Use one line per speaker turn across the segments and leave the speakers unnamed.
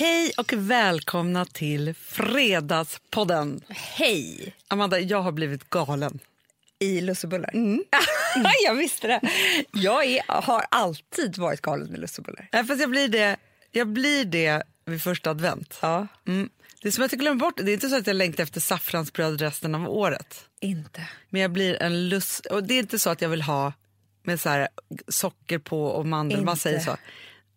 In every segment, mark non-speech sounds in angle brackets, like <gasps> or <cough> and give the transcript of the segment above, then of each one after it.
Hej och välkomna till Fredagspodden.
Hej!
Amanda, jag har blivit galen.
I lussebullar? <laughs> jag visste det. Jag är, har alltid varit galen med lussebullar.
Nej, fast jag blir det, jag blir det vid första advent.
Ja.
Mm. Det är som att jag glömmer bort, det är inte så att jag längtar efter saffransbröd resten av året.
Inte.
Men jag blir en lust, och det är inte så att jag vill ha med så här socker på och mandel, man
Inte.
säger så.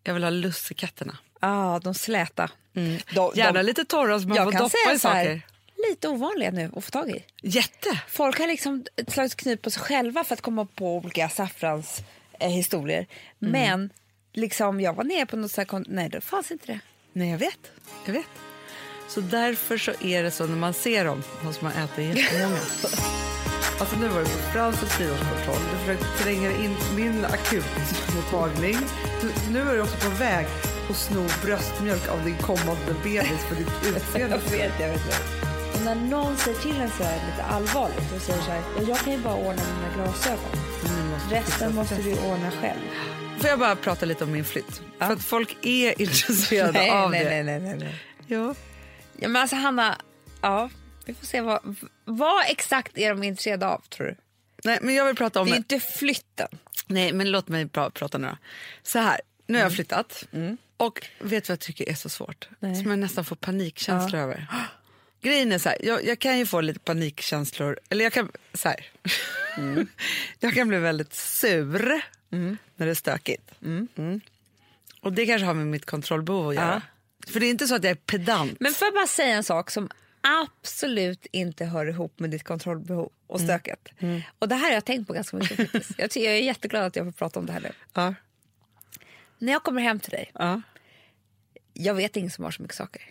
Jag vill ha lussekatterna.
Ja, de släta. De,
Gärna
de,
lite torra så man
jag
får
kan
doppa
säga
i
så här,
saker.
lite ovanliga nu att få tag i.
Jätte!
Folk har liksom slagit knut på sig själva för att komma på olika saffranshistorier. Eh, historier. Men liksom, jag var nere på något så här, nej det fanns inte det.
Nej, jag vet. Jag vet. Så därför så är det så när man ser dem måste man äta jättemånga. <laughs> Alltså nu var det på Frans och friårskontroll. Du försökte tränga in min akutmottagning. Nu är du också på väg att sno bröstmjölk av din kommande bebis för ditt <laughs> utseende.
Jag vet, jag vet. Och när någon säger till en så här lite allvarligt och säger så här, "Ja, jag kan ju bara ordna mina glasögon.
Måste
Resten måste du ordna själv.
Får jag bara prata lite om min flytt?
Ja.
För att folk är intresserade av
nej,
det.
nej, nej, nej, nej.
Ja.
Ja, men alltså Hanna, ja, vi får se vad, vad exakt är de intresserade av tror du?
Nej, men jag vill prata om...
Det är inte flytten.
Nej, men låt mig pra- prata nu då. Så här, nu har
Mm.
jag flyttat. Och vet du vad jag tycker är så svårt?
Nej.
Som jag nästan får panikkänslor över. Grejen är så här, jag, jag kan ju få lite panikkänslor, eller jag kan, så.
Mm. <laughs>
jag kan bli väldigt sur när det är stökigt. Mm. Och det kanske har med mitt kontrollbehov att göra. För det är inte så att jag är pedant.
Men får jag bara säga en sak som absolut inte hör ihop med ditt kontrollbehov och stöket. Och det här har jag tänkt på ganska mycket. Jag, jag är jätteglad att jag får prata om det här nu.
Ja.
När jag kommer hem till dig,
Ja.
jag vet ingen som har så mycket saker.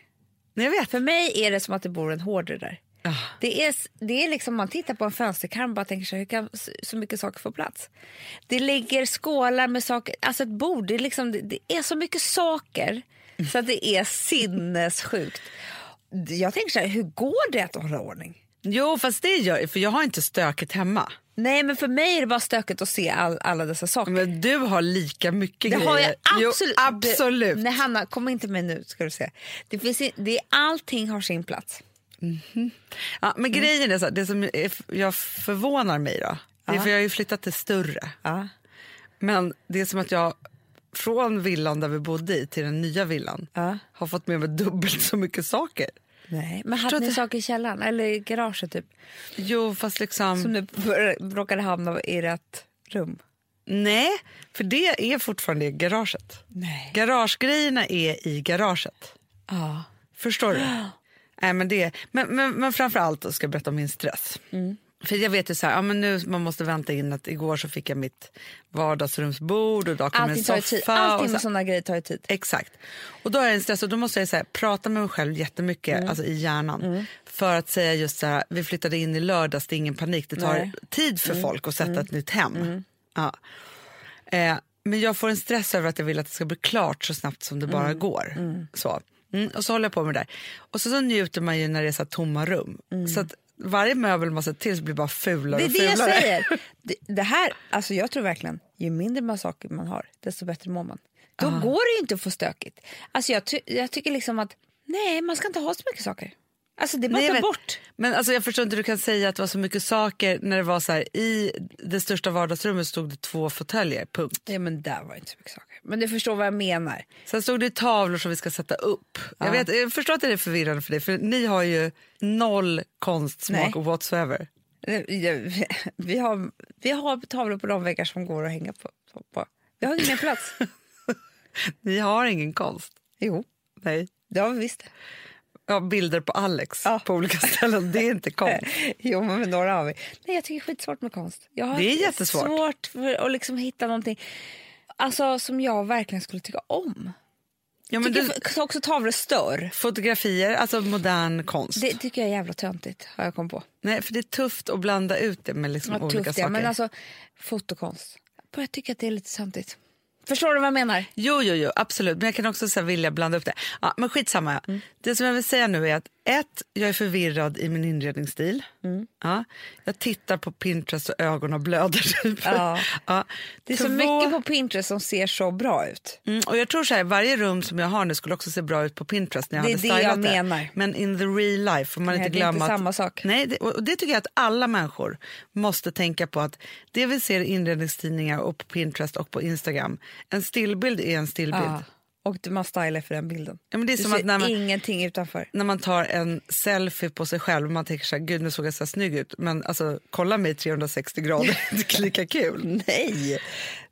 Nej, jag vet.
För mig är det som att det bor en hoarder där.
Ja.
Det är, det är liksom, man tittar på en fönsterkarm och bara tänker här, hur kan så- mycket saker få plats? Det ligger skålar med saker, alltså ett bord, det är, liksom, det, det är så mycket saker så att det är sinnessjukt. Jag tänker så här, hur går det att hålla ordning?
Jo, fast det gör för jag har inte stökigt hemma.
Nej men för mig är det bara stökigt att se all, alla dessa saker.
Men du har lika mycket
det
grejer.
har jag absolut.
Jo, absolut.
Det, nej Hanna, kom inte med nu ska du se. Det finns, i- det, allting har sin plats.
Ja, men grejen är så det som är, jag förvånar mig då, det är för jag har ju flyttat till större.
Ja.
Men det är som att jag från villan där vi bodde i till den nya villan
Ja.
har fått med mig dubbelt så mycket saker.
Nej, men hade ni
inte.
saker i källaren eller i garaget typ?
Jo, fast liksom...
Som nu bör- råkade hamna i rätt rum?
Nej, för det är fortfarande i garaget.
Nej.
Garagegrejerna är i garaget.
Ja.
Förstår du? <gasps> Nej, men, det, men, men, men framför allt då ska jag berätta om min stress.
Mm.
För jag vet ju så här, ja, men nu man måste vänta in att igår så fick jag mitt vardagsrumsbord och idag kommer en soffa.
Allting med sådana grejer tar ju tid.
Exakt. Och då är det en stress och då måste jag så här, prata med mig själv jättemycket
Mm.
alltså i hjärnan. För att säga just så här, vi flyttade in i lördags, det är ingen panik. Det tar
Nej. Mm.
tid för folk att sätta ett nytt hem. Ja. Eh, men jag får en stress över att jag vill att det ska bli klart så snabbt som det bara
Mm.
går. Så. Mm, och så håller jag på med det där. Och så, så njuter man ju när det är så tomma rum. Så att varje möbel man sätter till så blir bara fulare
Mm. Det är
och
det jag
fulare.
säger. <laughs> Det, det här, alltså jag tror verkligen, ju mindre man saker man har, desto bättre mår man. Då går det ju inte att få stökigt. Alltså jag, ty, jag tycker liksom att, nej man ska inte ha så mycket saker. Alltså det bara bort.
Men alltså, jag förstår inte du kan säga att det var så mycket saker när det var så här, i det största vardagsrummet stod det två fåtöljer, punkt.
Ja men där var inte så mycket saker. Men du förstår vad jag menar.
Sen stod det tavlor som vi ska sätta upp. Jag, vet, jag förstår att det är förvirrande för dig, för ni har ju noll konstsmak
Nej.
whatsoever. <laughs>
Vi har, vi har tavlor på de väggar som går att hänga på. på. Vi har ingen plats. <laughs>
Ni har ingen konst.
Jo,
Nej.
det har vi visst.
Ja, bilder på Alex
Ja.
på olika ställen, det är inte konst. <laughs>
Jo, men några har vi. Nej, jag tycker det är skitsvårt med konst. Jag har
Det är jättesvårt.
svårt för att liksom hitta någonting alltså, som jag verkligen skulle tycka om.
Ja, men
tycker
du,
också tavlor stör.
fotografier, alltså modern konst.
Det tycker jag är jävla töntigt, har jag kommit på.
Nej, för det är tufft att blanda ut det med liksom
Vad
olika
tufft
saker.
är. Men alltså, fotokonst. Jag tycka att det är lite töntigt. Förstår du vad jag menar?
Jo, jo, jo, absolut. Men jag kan också så vilja blanda upp det. Ja, men skitsamma.
Mm.
Det som jag vill säga nu är att Ett, jag är förvirrad i min inredningsstil.
Mm.
Ja. Jag tittar på Pinterest och ögonen blöder. Typ.
Ja. <laughs>
Ja.
Det är så
Två-
mycket på Pinterest som ser så bra ut.
Mm, och jag tror så här, varje rum som jag har nu skulle också se bra ut på Pinterest när jag
Det är det jag menar.
Men in the real life får man
Nej,
inte
det är
glömma
inte
att...
samma sak.
Nej, det, och det tycker jag att alla människor måste tänka på att det vi ser i inredningstidningar och på Pinterest och på Instagram, en stillbild är en stillbild.
Ja. Och du måste styla för den bilden.
Ja, men det är
Du
som
ser
när man,
ingenting utanför.
när man tar en selfie på sig själv och man tänker så här, gud nu såg jag så här snygg ut, men alltså kolla mig i 360 grader, <laughs> det är lika kul. <laughs>
Nej!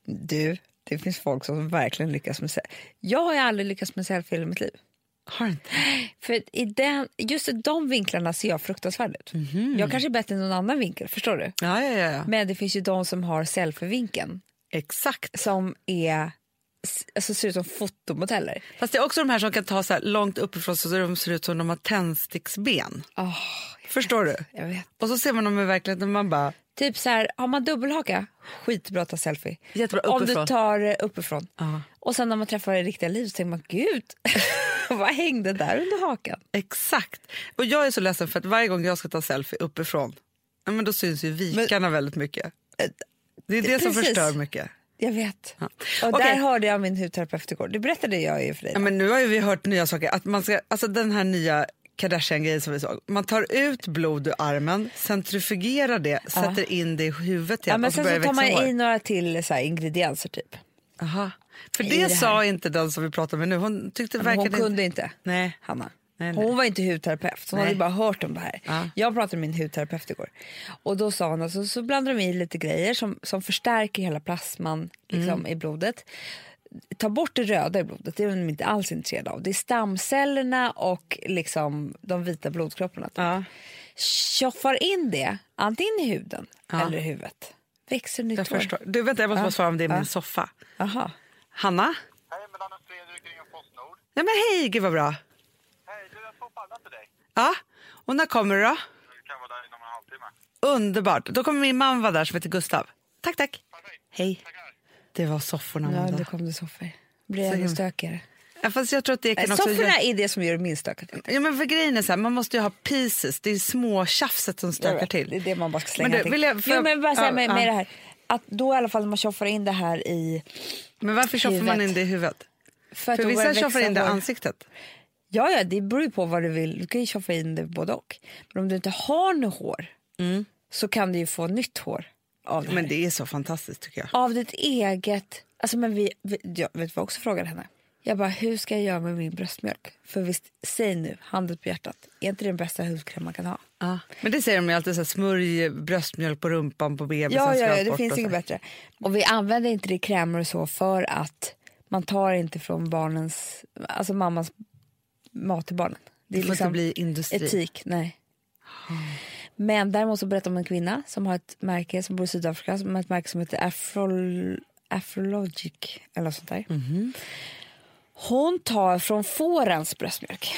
Du, det finns folk som verkligen lyckas med selfie. Jag har ju aldrig lyckats med selfie i mitt liv.
Har du inte?
För i den, just i de vinklarna ser jag fruktansvärd ut. Jag kanske är bättre än någon annan vinkel, förstår du?
Ja, ja, ja.
Men det finns ju de som har selfie-vinkeln
exakt.
som är, alltså ser ut som fotomodeller.
Fast det är också de här som kan ta så långt uppifrån så de ser ut som de har tändsticksben.
Oh,
Förstår du?
jag vet.
Och så ser man dem i verkligheten man bara,
Typ så här, har man dubbelhaka, skitbra att ta selfie.
Jättebra
Om du tar eh, uppifrån.
Ja.
Och sen när man träffar i riktiga livet så tänker man, gud, <laughs> vad hängde där under hakan?
exakt. Och jag är så ledsen för att varje gång jag ska ta selfie uppifrån, men då syns ju vikarna väldigt mycket. Det är det som
precis.
förstör mycket.
Jag vet.
Ja.
Och
Okej.
där hörde jag min hudterapeut igår. Det berättade jag ju för dig.
Ja, men nu har ju vi hört nya saker. Att man ska, alltså den här nya Kardashian-grejen som vi såg. Man tar ut blod ur armen, centrifugerar det, sätter in det i huvudet
ja,
igen
men
och så
sen så
det
tar man
hår.
i några till så här, ingredienser typ.
Aha. För
I
det,
det
sa inte den som vi pratar med nu. Hon tyckte
Men hon
verkligen
kunde inte,
Nej.
Hanna.
Nej, nej.
Hon var inte hudterapeut, så hon
Nej.
hade bara hört om det här.
Ja.
Jag pratade med min hudterapeut igår. Och då sa hon att så, så blandar de i lite grejer som, som förstärker hela plasman liksom,
Mm.
i blodet. Ta bort det röda i blodet, det är de inte alls intresserade av. Det är stamcellerna och liksom, de vita blodkropparna.
Ja.
Tjoffar in det, antingen i huden
Ja.
eller i huvudet. Växer nytt
Jag
hår.
förstår. Du, vänta, jag måste
Ja.
bara svara om det är
Ja.
min soffa.
Aha.
Hanna?
Hej, med namnet Fredrik ringer Postnord.
Ja, men hej, gud vad bra.
Jag palla till dig.
Ja, och när kommer du då?
Du kan vara där inom en halvtimme.
Underbart. Då kommer min man vara där som heter Gustav. Tack, tack.
Perfekt.
Hej.
Tackar.
Det var sofforna.
Ja,
Amanda.
nu kom det soffor. blir
Så
ännu stökigare.
Ja, fast jag tror att det kan också...
Sofforna
göra-
är det som gör det minst stökigt.
Ja, men för grejen är så här, man måste ju ha pieces. Det är små tjafset som
Jag
stökar
vet,
till.
Det är det man bara ska slänga.
Men du,
allting.
vill jag- får
jo,
jag-
men bara säga
ja,
med,
ja.
med det här. Att då i alla fall man tjoffar in det här i...
Men varför tjoffar man in det i huvudet?
För, att
För vissa
det
tjoffar in det i ansiktet.
Ja, ja, det beror ju på vad du vill. Du kan ju tjoffa in det både och. Men om du inte har något hår så kan du ju få nytt hår av det.
Men det är så fantastiskt tycker jag.
Av ditt eget... Alltså, men vi, vi, jag vet vad jag också frågade henne. Jag bara, hur ska jag göra med min bröstmjölk? För visst, säg nu, handen på hjärtat, är inte det den bästa hudkräm man kan ha?
Ja. Men det säger de ju alltid, så här, smörj bröstmjölk på rumpan på bebisen.
Ja, ja, ja det finns inget bättre. Och vi använder inte det i krämer och så för att man tar inte från barnens, alltså mammans mat till barnen. Det
Det får
liksom
inte bli industri.
etik, nej. Men däremot så berättar om en kvinna som har ett märke som bor i Sydafrika som har ett märke som heter Afrol, Afrologic eller sånt där.
Mhm.
Hon tar från fårens bröstmjölk.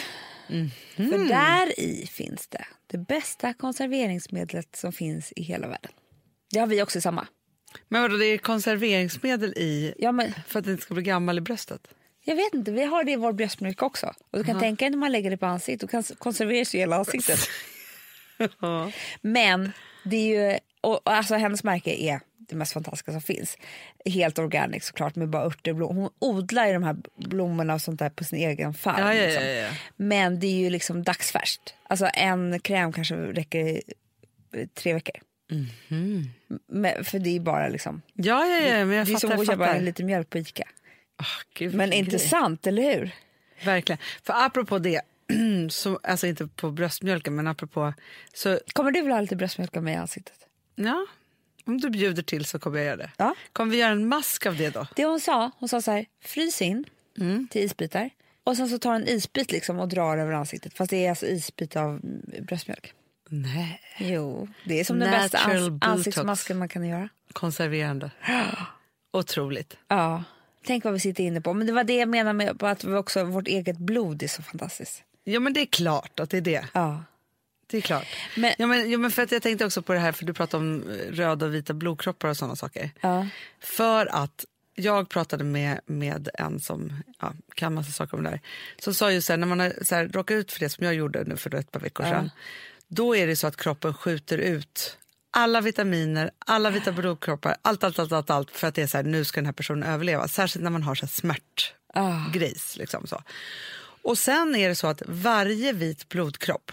Mhm.
För där i finns det det bästa konserveringsmedlet som finns i hela världen. Det har vi också i samma.
Men vadå, det är konserveringsmedel i
Ja, men,
för att det inte ska bli gammal i bröstet?
Jag vet inte, vi har det i vår bröstmjölk också. Och du kan tänka dig när man lägger det på ansiktet, då konserveras ju hela ansiktet. <laughs> Men det är ju, och, och alltså hennes märke är det mest fantastiska som finns. Helt organic såklart med bara örter och blommor. Hon odlar ju de här blommorna och sånt där på sin egen farm.
Ja, ja,
liksom.
ja.
Men det är ju liksom dagsfärskt. Alltså en kräm kanske räcker i eh, tre veckor. Men, för det är ju bara liksom,
Ja, ja, ja, men jag
det är som att köpa liten mjölk på Ica.
Gud,
Men
vilken grej.
intressant, eller hur?
Verkligen. För apropå det, <clears throat> så, alltså inte på bröstmjölken, men apropå... Så,
Kommer du vilja ha lite bröstmjölk mig i ansiktet?
ja, om du bjuder till så kommer jag göra det.
Ja.
Kommer vi göra en mask av det då?
Det hon sa, hon sa så här, frys in
Mm.
till isbitar. Och sen så tar en isbit liksom och drar över ansiktet. Fast det är alltså isbit av mm, bröstmjölk.
Nej.
Jo, det är som den bästa
Natural
ans- ansiktsmasken man kan göra.
Konserverande. <gasps> Otroligt.
Ja, tänk vad vi sitter inne på. Men det var det jag menade med att vi också, vårt eget blod är så fantastiskt.
Ja, men det är klart att det är det.
Ja.
Det är klart.
Men-
ja, men, ja, men för att jag tänkte också på det här, för du pratade om eh, röda och vita blodkroppar och sådana saker.
Ja.
För att jag pratade med, med en som ja, kan massa saker om det här. Som sa ju så här, när man har så här, råkat ut för det som jag gjorde nu för ett par veckor sedan. Då är det så att kroppen skjuter ut alla vitaminer, alla vita blodkroppar, allt, allt, allt, allt, allt för att det är så här, nu ska den här personen överleva. Särskilt när man har så här smärtgrejs. Liksom så. Och sen är det så att varje vit blodkropp,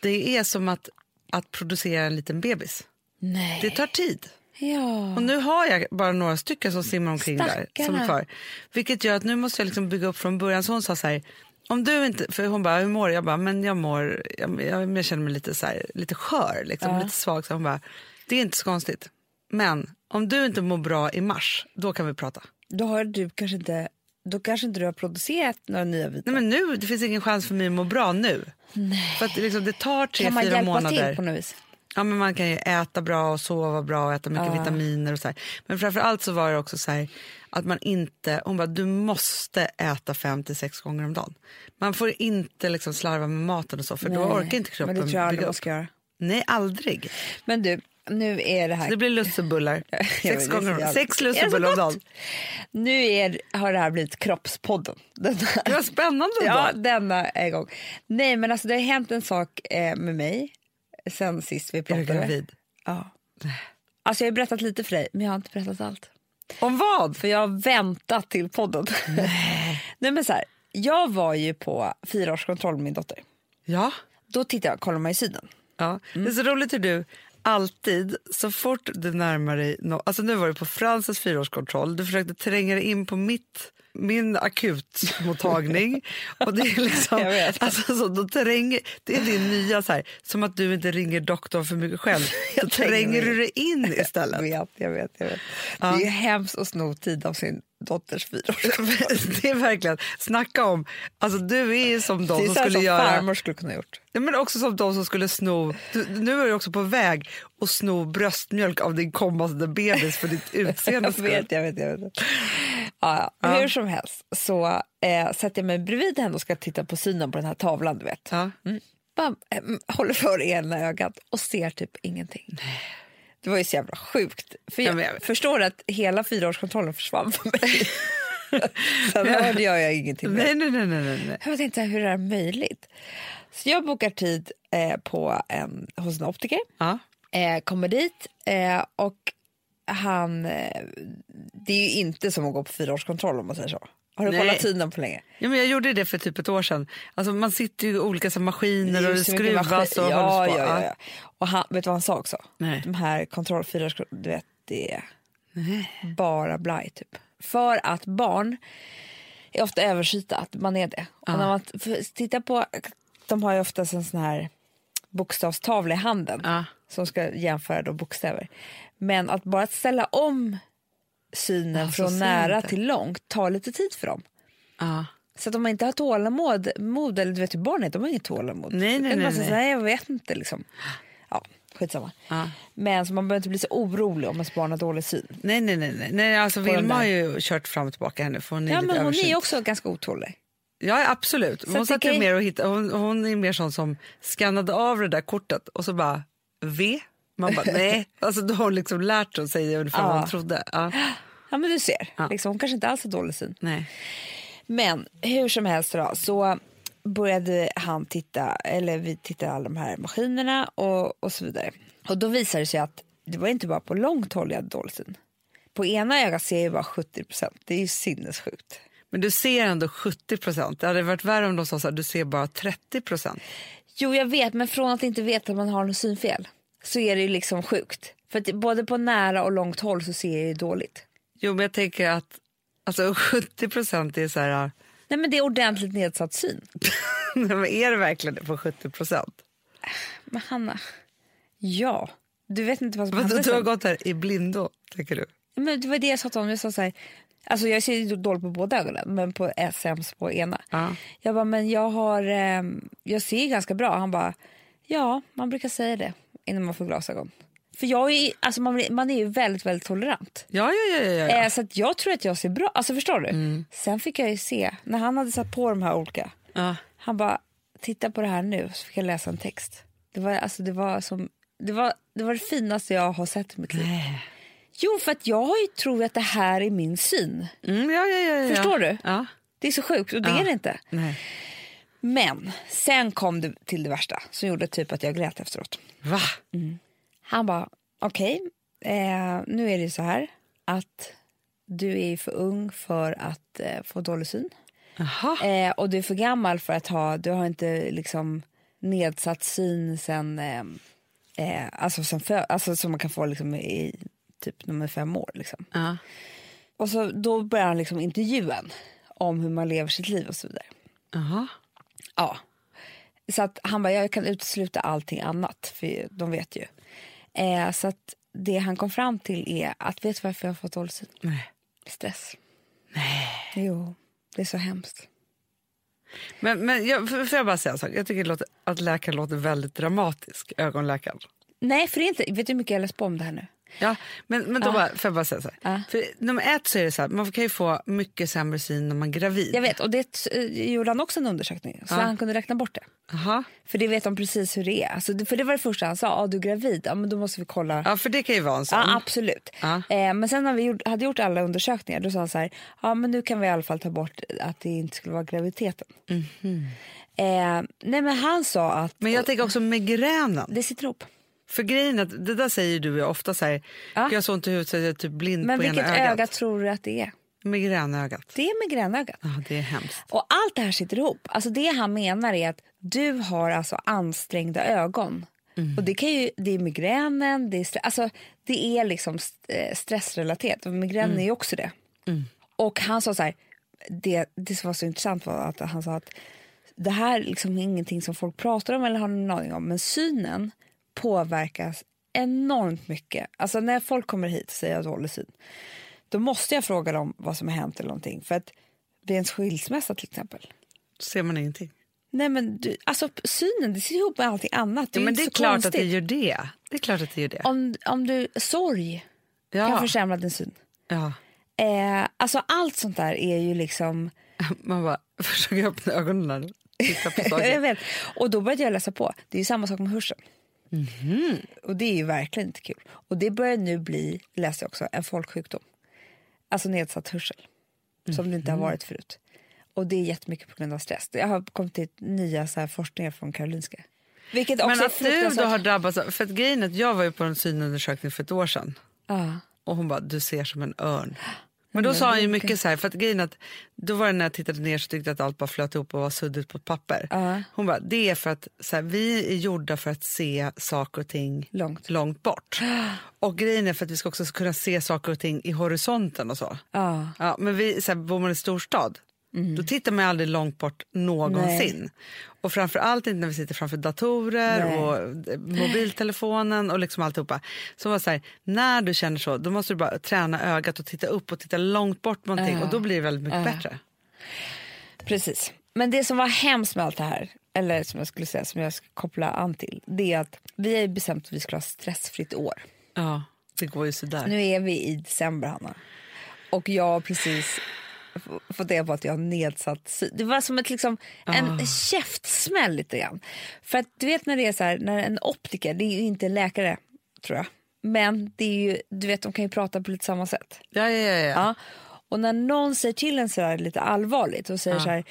det är som att, att producera en liten bebis.
Nej.
Det tar tid.
Ja.
Och nu har jag bara några stycken som simmar omkring där. Som
Stackarna.
är kvar. Vilket gör att nu måste jag liksom bygga upp från början. Så hon sa så här, om du inte, för hon bara, hur mår du? Jag bara, men jag mår, jag, jag, jag känner mig lite så här, lite skör, liksom, lite svag. Så hon bara, det är inte så konstigt. Men om du inte mår bra i mars, då kan vi prata.
Då har du kanske inte, då kanske inte du har producerat några nya vita.
Nej men nu, det finns ingen chans för mig att må bra nu. För att liksom, det tar tre,
kan man
fyra
hjälpa
månader.
till på något vis?
Ja, men man kan ju äta bra och sova bra och äta mycket vitaminer och så här. Men framför allt så var det också så här att man inte, hon bara du måste äta fem till sex gånger om dagen. Man får inte liksom slarva med maten och så för då
Nej,
orkar inte kroppen
Men det tror jag aldrig man ska göra.
Nej, aldrig.
Men du, nu är det här...
Det blir lussebullar. <laughs> Sex,
så
gånger, sex
så
lussebullar om dagen.
Nu är, har det här blivit kroppspodden. <laughs> Den här.
Det var spännande
Ja,
då.
denna är igång. Nej, men alltså det har hänt en sak eh, med mig sen sist vi
Är du
pratade.
gravid?
Ja. Alltså jag har berättat lite för dig, men jag har inte berättat allt.
Om vad?
För jag har väntat till podden. <laughs> Nej. men så här, jag var ju på fyraårskontroll med min dotter.
Ja.
Då tittade jag, kollar man i synen.
Ja,
Mm.
det är så roligt hur du alltid, så fort du närmar dig... No, alltså nu var du på Frances fyraårskontroll, du försökte tränga dig in på mitt, min akutmottagning. <laughs> och det är liksom,
Jag.
Alltså, så, då tränger, det är din nya, så här, som att du inte ringer doktorn för mycket själv. Då <laughs>
Jag tränger
du dig in <laughs>
Jag
istället.
vet, jag vet. Jag vet. Det är ju hemskt att sno tid av sin dotters fyraårskontroll. <laughs>
det är verkligen, snacka om, alltså du är som de
är
som skulle
som
göra...
farmor skulle kunna gjort.
Ja, men också som de som skulle sno, du, nu är du också på väg att sno bröstmjölk av din kommande bebis för ditt <laughs> utseende
Jag vet, jag vet. Jag vet. Ja, ja. Hur som helst så eh, sätter jag mig bredvid henne och ska titta på synen på den här tavlan. Du vet.
Ja.
Bara, eh, håller för ena ögat och ser typ ingenting. Det var ju så jävla sjukt. För
Ja,
jag,
jag
förstår att hela fyraårskontrollen försvann för mig. <laughs> Sen hörde jag, jag ingenting mer.
Nej, nej, nej, nej, nej.
Jag inte hur det är möjligt. Så jag bokar tid eh, på en, hos en optiker.
Ja.
Eh, kommer dit eh, och han... Eh, det är ju inte som att gå på fyraårskontroll om man säger så. Har du
Nej.
kollat tiden på länge?
Ja, men jag gjorde det för typ ett år sedan. Alltså, man sitter ju i olika så, maskiner och det skruvas och
maskin- ja,
hålls på.
ja, ja, ja. Och han, vet du vad han sa också?
Nej.
De här kontroll fyraårskontroll, du vet, det är bara blaj typ. För att barn är ofta översitta, att man är det. Och när man för, tittar på, de har ju oftast en sån här bokstavstavla i handen
Ja.
som ska jämföra då bokstäver. Men att bara ställa om synen
så
från nära till långt tar lite tid för dem.
Ja.
Så att om man inte har tålamod, mod, eller du vet hur barn är, de har inget tålamod.
Nej, nej, nej,
säga
nej.
här, jag vet inte liksom. Ja, skitsamma.
Ja.
Men så man behöver inte bli så orolig om ens barn har dålig syn.
Nej, nej, nej, nej. alltså, Vilma har ju kört fram och tillbaka henne för hon är
Ja, men hon är
översynt.
också ganska otålig.
Ja, absolut.
Så
hon,
att
satt ju
kan-
mer och hitta, hon, hon är mer sån som skannade av det där kortet och så bara V. Man bara nej. <laughs> Alltså, då har hon liksom lärt sig att säga ungefär vad
Ja.
hon trodde. Ja.
Ja, men du ser.
Ja.
Liksom, hon kanske inte alls har dålig syn.
Nej.
Men hur som helst då, så började han titta, eller vi tittade alla de här maskinerna och, och så vidare. Och då visade det sig att det var inte bara på långt håll jag hade dålig syn. På ena ögat ser jag bara 70 procent. Det är ju sinnessjukt.
Men du ser ändå 70 procent. Det hade varit värre om de sa så här, du ser bara 30 procent.
Jo, jag vet, men från att inte veta att man har något synfel så är det ju liksom sjukt. För att både på nära och långt håll så ser jag ju dåligt.
Jo, men jag tänker att alltså, <laughs> 70 procent är så här...
Nej, men det är ordentligt nedsatt syn. <laughs>
Nej, men är det verkligen det på 70 procent?
Men Hanna, ja. Du vet inte vad som händer
Du har gått här i blindo, tänker du?
Men det var det jag sa till honom. Jag sa så här, alltså jag ser dåligt på båda ögonen, men på sämst på ena.
Ja.
Jag bara, men jag har, eh, jag ser ganska bra. Han bara, ja, man brukar säga det innan man får glasögon. För jag är, alltså man, blir- man är ju väldigt, väldigt tolerant.
Ja, ja, ja. ja, ja.
Eh, så att jag tror att jag ser bra, alltså förstår du? Sen fick jag ju se, när han hade satt på de här olika,
ja.
han bara, titta på det här nu, så fick jag läsa en text. Det var, alltså, det var, som, det var, det var det finaste jag har sett i mitt liv. Jo, för att jag har ju tror att det här är min syn.
Mm, ja, ja, ja.
Förstår du?
Ja.
Det är så sjukt och det är det inte.
Nej.
Men sen kom det till det värsta som gjorde typ att jag grät efteråt.
Va?
Han bara, okej, eh, nu är det så här att du är för ung för att eh, få dålig syn. Eh, och du är för gammal för att ha, du har inte liksom nedsatt syn sen, eh, eh, alltså, sen för, alltså som man kan få liksom i typ nummer fem år. Liksom.
Ja.
Och så, då börjar han liksom intervjun om hur man lever sitt liv och så vidare.
Jaha.
Ja. Så att han bara, jag kan utesluta allting annat, för de vet ju. Eh, så att det han kom fram till är att, vet du varför jag har fått dålig syn?
Nej.
Stress. Nej. Jo, det är så hemskt.
Men, men jag, får jag bara säga en sak? Jag tycker låter, att läkaren låter väldigt dramatisk, ögonläkaren.
Nej, för det är inte, vet du hur mycket jag läst på om det här nu?
Ja, men, men då
Ja.
bara, får jag bara säga så här.
Ja.
För nummer ett så är det så här, man kan ju få mycket sämre syn när man är gravid.
Jag vet, och det eh, gjorde han också en undersökning, så
Ja.
han kunde räkna bort det.
Jaha.
För det vet de precis hur det är. Alltså, för det var det första han sa, ah, du är gravid, ja, men då måste vi kolla.
Ja, för det kan ju vara en sån.
Ja, absolut.
Ja.
Eh, men sen när vi gjort, hade gjort alla undersökningar då sa han så här, ja men nu kan vi i alla fall ta bort att det inte skulle vara graviditeten. Eh, nej men han sa att
Men jag tänker också migränen.
det sitter ihop.
För grejen är att det där säger du ofta så här,
Ja.
jag har så ont i huvudet så jag är typ blind
Men
på
vilket
ena ögat.
öga tror du att det är?
Migränögat.
Det är migränögat.
Ja, det är hemskt.
Och allt det här sitter ihop. Alltså det han menar är att du har alltså ansträngda ögon. Och det, kan ju, det är migränen, det är, alltså, det är liksom eh, stressrelaterat. Och migränen är ju också det. Och han sa så här, det, det som var så intressant var att han sa att det här liksom är ingenting som folk pratar om eller har någon aning om, men synen påverkas enormt mycket. Alltså när folk kommer hit och säger att jag dålig syn, då måste jag fråga dem vad som har hänt eller någonting. För att vid en skilsmässa till exempel,
ser man ingenting.
Nej men du, alltså synen det sitter ihop med allting annat. Det
Ja,
är
men
inte
det är klart
konstigt.
att det gör det. Det är klart att det gör det.
Om, om du, sorg kan
Ja.
försämra din syn.
ja.
Eh, alltså allt sånt där är ju liksom... <laughs>
Man bara försöker öppna ögonen och titta på <laughs>
jag
saker.
vet. Och då började jag läsa på. Det är ju samma sak med hörseln.
Mhm.
Och det är ju verkligen inte kul. Och det börjar nu bli, läste jag också, en folksjukdom. Alltså nedsatt hörsel. Som det inte har
Mhm.
varit förut. Och det är jättemycket på grund av stress. Jag har kommit till nya så här forskningar från Karolinska. Vilket också
Men att du då har drabbats av, för att grejen är att jag var ju på en synundersökning för ett år sedan
Ja.
och hon bara, du ser som en örn. Men då sa han ju mycket så här, för att grejen att då var det när jag tittade ner så tyckte jag att allt bara flöt ihop och var suddigt på ett papper.
Ja.
Hon bara, det är för att så här, vi är gjorda för att se saker och ting
Långt.
långt bort. Och grejen är för att vi ska också kunna se saker och ting i horisonten och så.
Ja.
Ja, men vi, så här, bor man i storstad, då tittar man aldrig långt bort någonsin. Och framför allt inte när vi sitter framför datorer
Nej.
och eh, mobiltelefonen och liksom alltihopa. Så var så här, när du känner så, då måste du bara träna ögat och titta upp och titta långt bort någonting
Ja.
och då blir det väldigt mycket bättre.
Precis. Men det som var hemskt med allt det här, eller som jag skulle säga som jag ska koppla an till, det är att vi har bestämt att vi ska ha stressfritt år.
Ja, det går ju sådär.
Nu är vi i december, Hanna. Och jag har precis fått reda på att jag har nedsatt syn. Det var som ett, liksom, en käftsmäll lite grann. För att du vet när det är så här, när en optiker, det är ju inte en läkare tror jag. Men det är ju, du vet de kan ju prata på lite samma sätt.
Ja, ja, ja. ja.
Ja. Och när någon säger till en så här lite allvarligt och säger så här,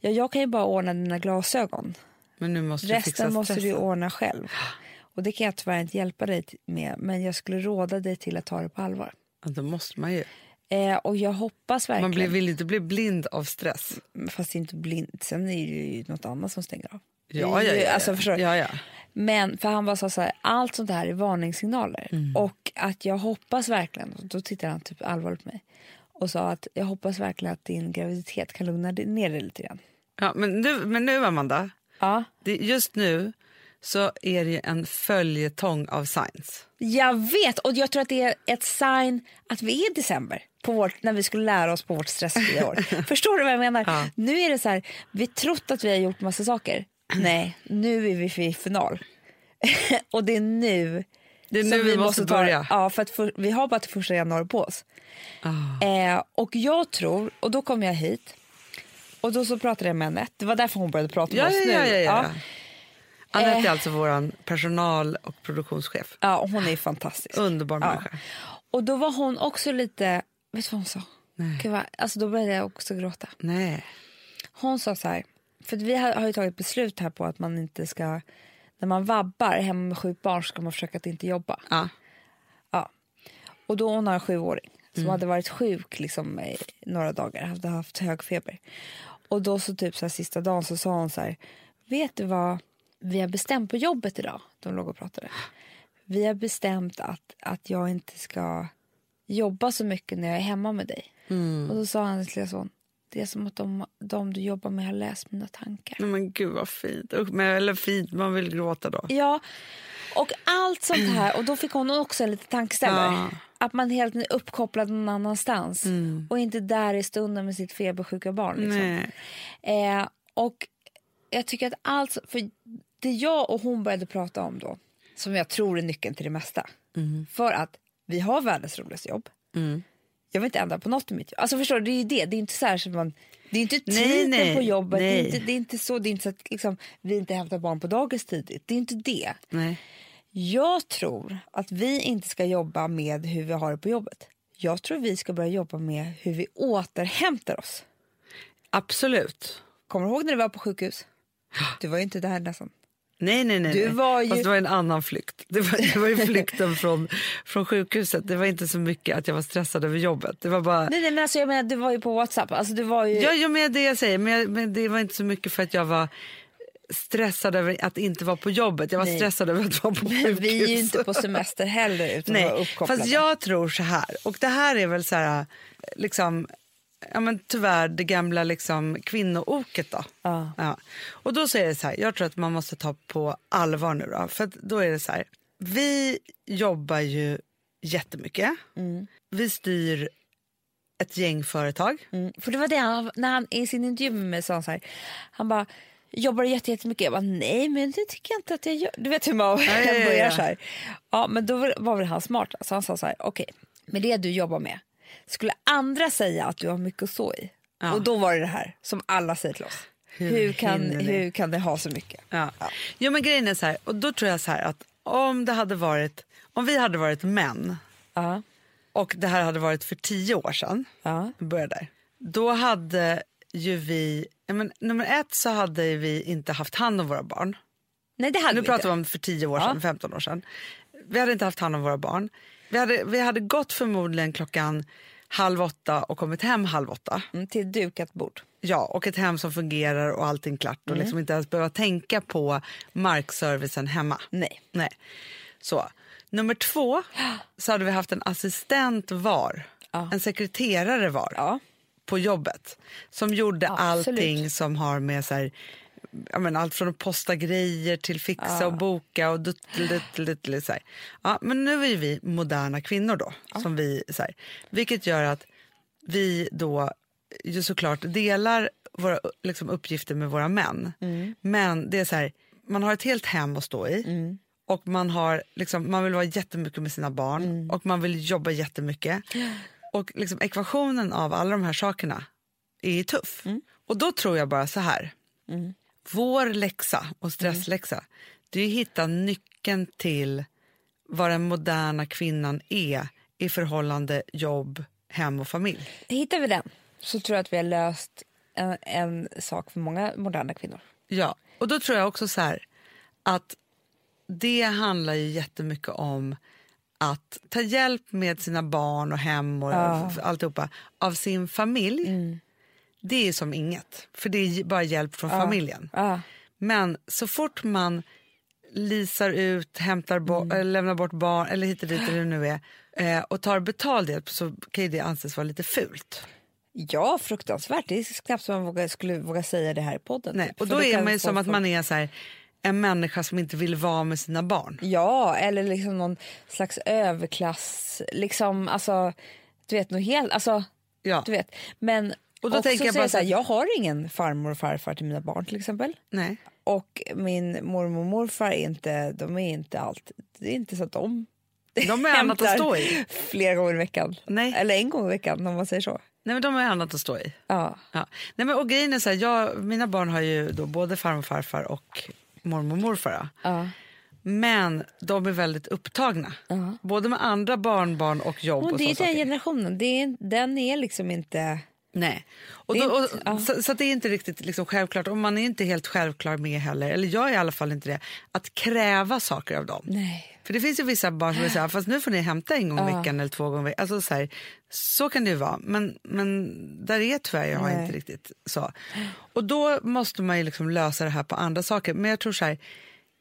ja, jag kan ju bara ordna dina glasögon.
Men nu måste du fixa
Resten måste du
stressen.
ordna själv. Och det kan jag tyvärr inte hjälpa dig med, men jag skulle råda dig till att ta det på allvar.
Ja, då måste man ju.
Eh, och jag hoppas verkligen,
Man blir, vill inte bli blind av stress.
fast inte blind, sen är det ju något annat som stänger av.
Ja, ja, ja.
Alltså, förstår
ja, ja.
Men för han var så här, allt sånt här är varningssignaler.
Mm.
Och att jag hoppas verkligen, och då tittade han typ allvarligt på mig och sa att jag hoppas verkligen att din graviditet kan lugna ner dig lite grann.
ja men, nu, men nu, Amanda,
Ja,
det, just nu så är det en följetong av science.
jag vet och jag tror att det är ett sign att vi är i december på vårt, när vi skulle lära oss på vårt stressfria år. <laughs> Förstår du vad jag menar?
Ja.
Nu är det så här, vi trott att vi har gjort massa saker. Nej, nu är vi i final. <laughs> och det är nu
Det är nu vi måste
ta-
börja.
Ja, för för, vi har bara till första januari på oss.
Ah.
Eh, och jag tror, och då kom jag hit och då så pratade jag med Anette. Det var därför hon började prata med
Ja,
oss
ja,
nu.
ja, ja, ja. Anette är
Eh.
alltså vår personal och produktionschef.
Ja, och hon är fantastisk.
Underbar människa.
Och då var hon också lite, vet du vad hon sa?
Nej.
Gud, vad- alltså då började jag också gråta.
Nej.
Hon sa så här, för vi har, har ju tagit beslut här på att man inte ska, när man vabbar hemma med sjukt barn ska man försöka att inte jobba.
Ja.
Ja. Och då hon har en sjuåring som hade varit sjuk liksom, i några dagar, hade haft hög feber. Och då så typ så här, sista dagen så sa hon så här, vet du vad vi har bestämt på jobbet idag? De låg och pratade. Vi har bestämt att, att jag inte ska jobba så mycket när jag är hemma med dig. Och då sa hans lilla son, det är som att de, de du jobbar med har läst mina tankar.
Men gud vad fint. Men, eller fint, man vill gråta då.
Ja, och allt sånt här. Och då fick hon också en liten tankeställare.
Ja.
Att man är helt uppkopplad någon annanstans. Och inte där i stunden med sitt febersjuka barn. Liksom. Eh, och jag tycker att allt... För det jag och hon började prata om då, som jag tror är nyckeln till det mesta. För att vi har världens roligaste jobb.
Mm.
Jag vill inte ändra på något i mitt jobb. Alltså förstår du, det är ju det. Det är inte så här som man... Det är inte
Nej,
tiden
nej,
på jobbet. Det är,
nej.
inte, det är inte så. Det är inte så att liksom, vi inte hämtar barn på dagis tidigt. Det är inte det.
Nej.
Jag tror att vi inte ska jobba med hur vi har det på jobbet. Jag tror vi ska börja jobba med hur vi återhämtar oss.
Absolut.
Kommer du ihåg när du var på sjukhus? Du var ju inte där nästan.
Nej, nej, nej.
Du var ju-
Fast det var en annan flykt. Det var, det var ju flykten från, från sjukhuset. Det var inte så mycket att jag var stressad över jobbet. Det var bara...
Nej, nej men alltså jag menar, du var ju på Whatsapp. Alltså du var ju...
Ja, ja men det jag säger. Men, jag, men det var inte så mycket för att jag var stressad över att inte vara på jobbet. Jag var
Nej.
stressad över att vara på sjukhus.
vi är ju inte på semester heller utan
Nej, fast jag tror så här. Och det här är väl så här, liksom, ja men tyvärr det gamla liksom kvinnooket då.
Ja.
Ja. Och då är det så här, jag tror att man måste ta på allvar nu då. För då är det så här, vi jobbar ju jättemycket. Vi styr ett gäng företag.
Mm. För det var det han, när han i sin intervju med mig sa han så här. Han bara, jobbar jätte- jättemycket? Jag bara, nej men det tycker jag inte att jag gör. Du vet hur man
ja, ja,
börjar
ja.
så här. Ja men då var- väl han smart. Så han sa så här, okej, med det du jobbar med, skulle andra säga att du har mycket att stå i?
Ja.
Och då var det det här som alla säger till oss.
Hur
Hur, kan, hur kan det ha så mycket?
Ja. Jo men grejen är så här, och då tror jag så här att om det hade varit, om vi hade varit män
Ja.
och det här hade varit för tio år sedan,
Ja.
börjar där, då hade ju vi, ja, men, nummer ett så hade vi inte haft hand om våra barn.
Nej det hade
Nu
vi
pratar
inte.
vi om för 10 år
Ja.
sedan, 15 år sedan. Vi hade inte haft hand om våra barn. Vi hade, vi hade gått förmodligen klockan halv åtta och kommit hem halv åtta.
Mm, till dukat bord.
Ja, och ett hem som fungerar och allting klart och liksom inte ens behöva tänka på markservicen hemma.
Nej.
Nej. Så. Nummer två så hade vi haft en assistent var,
Ja.
en sekreterare var
Ja.
på jobbet som gjorde
Ja,
allting som har med så här, menar, allt från att posta grejer till fixa och boka och dutteliduttelidutteli, så här. Ja, men nu är vi moderna kvinnor då, som vi, så här, vilket gör att vi då ju såklart delar våra liksom, uppgifter med våra män. Men det är så här, man har ett helt hem att stå i. Och man, har, liksom, man vill vara jättemycket med sina barn och man vill jobba jättemycket. <gasps> Och liksom, ekvationen av alla de här sakerna är tuff. Och då tror jag bara så här. Vår läxa och stressläxa det är att hitta nyckeln till vad den moderna kvinnan är i förhållande jobb, hem och familj.
Hittar vi den så tror jag att vi har löst en, en sak för många moderna kvinnor.
Ja, och då tror jag också så här att det handlar ju jättemycket om att ta hjälp med sina barn och hem och
Ja.
alltihopa av sin familj. Det är som inget, för det är bara hjälp från familjen. Men så fort man lisar ut, hämtar bo- eller lämnar bort barn eller hit och dit eller nu är eh, och tar betald hjälp så kan ju det anses vara lite fult.
Ja, fruktansvärt. Det är knappt som man vågar, skulle våga säga det här i podden.
Nej,
typ.
och
För
då är man ju som att man är så här, en människa som inte vill vara med sina barn.
Ja, eller liksom någon slags överklass. Liksom, alltså, du vet, något helt... Alltså,
Ja.
du vet. Men
Och då
också
tänker jag
är
bara
så här, jag har ingen farmor och farfar till mina barn till exempel.
Nej.
Och min mormor och morfar är inte, de är inte allt. Det är inte så att de
De är annat att stå i.
flera gånger i veckan.
Nej.
Eller en gång i veckan om man säger så.
Nej, men de är annat att stå i.
Ja.
Ja. Nej, men, och grejen är så här, jag, mina barn har ju då både farmor och farfar och mormor och morfar.
Ja.
Men de är väldigt upptagna. Både med andra barnbarn och jobb.
Och
och
det är
såna
den generationen, det är, den är liksom inte...
Nej. Och då, och,
ja.
så, så det är inte riktigt liksom självklart, och man är inte helt självklar med heller, eller jag är i alla fall inte det, att kräva saker av dem.
Nej.
För det finns ju vissa barn som vill säga, fast nu får ni hämta en gång i veckan eller två gånger i veckan. Alltså så, här, så kan det ju vara, men, men där är tyvärr jag
Nej.
inte riktigt så. Och då måste man ju liksom lösa det här på andra saker. Men jag tror så här,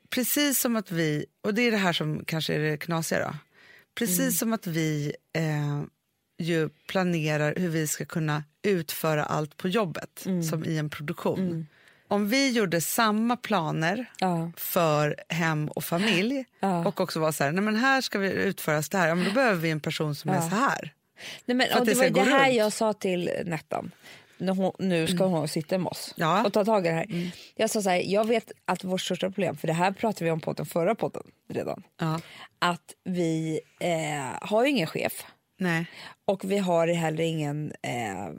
precis som att vi, och det är det här som kanske är det knasiga då. Precis
Mm.
som att vi eh, ju planerar hur vi ska kunna utföra allt på jobbet,
Mm.
som i en produktion. Om vi gjorde samma planer
Ja.
för hem och familj
Ja.
och också var så här, nej men här ska vi utföras det här, ja, men då behöver vi en person som är så här.
Nej, men, och
det
det var det här
runt.
jag sa till Nettan. Hon, nu ska hon sitta med oss
Ja. Mm.
och ta tag i det här. Jag sa så här, jag vet att vårt största problem, för det här pratade vi om på den förra podden redan,
Ja.
att vi eh, har ju ingen chef
Nej.
och vi har heller ingen, eh,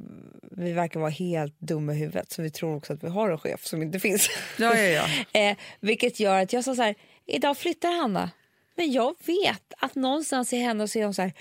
vi verkar vara helt dumma i huvudet så vi tror också att vi har en chef som inte finns.
Ja, ja, ja. <laughs>
eh, vilket gör att jag sa så här, idag flyttar Hanna. Men jag vet att någonstans i henne så är hon så här,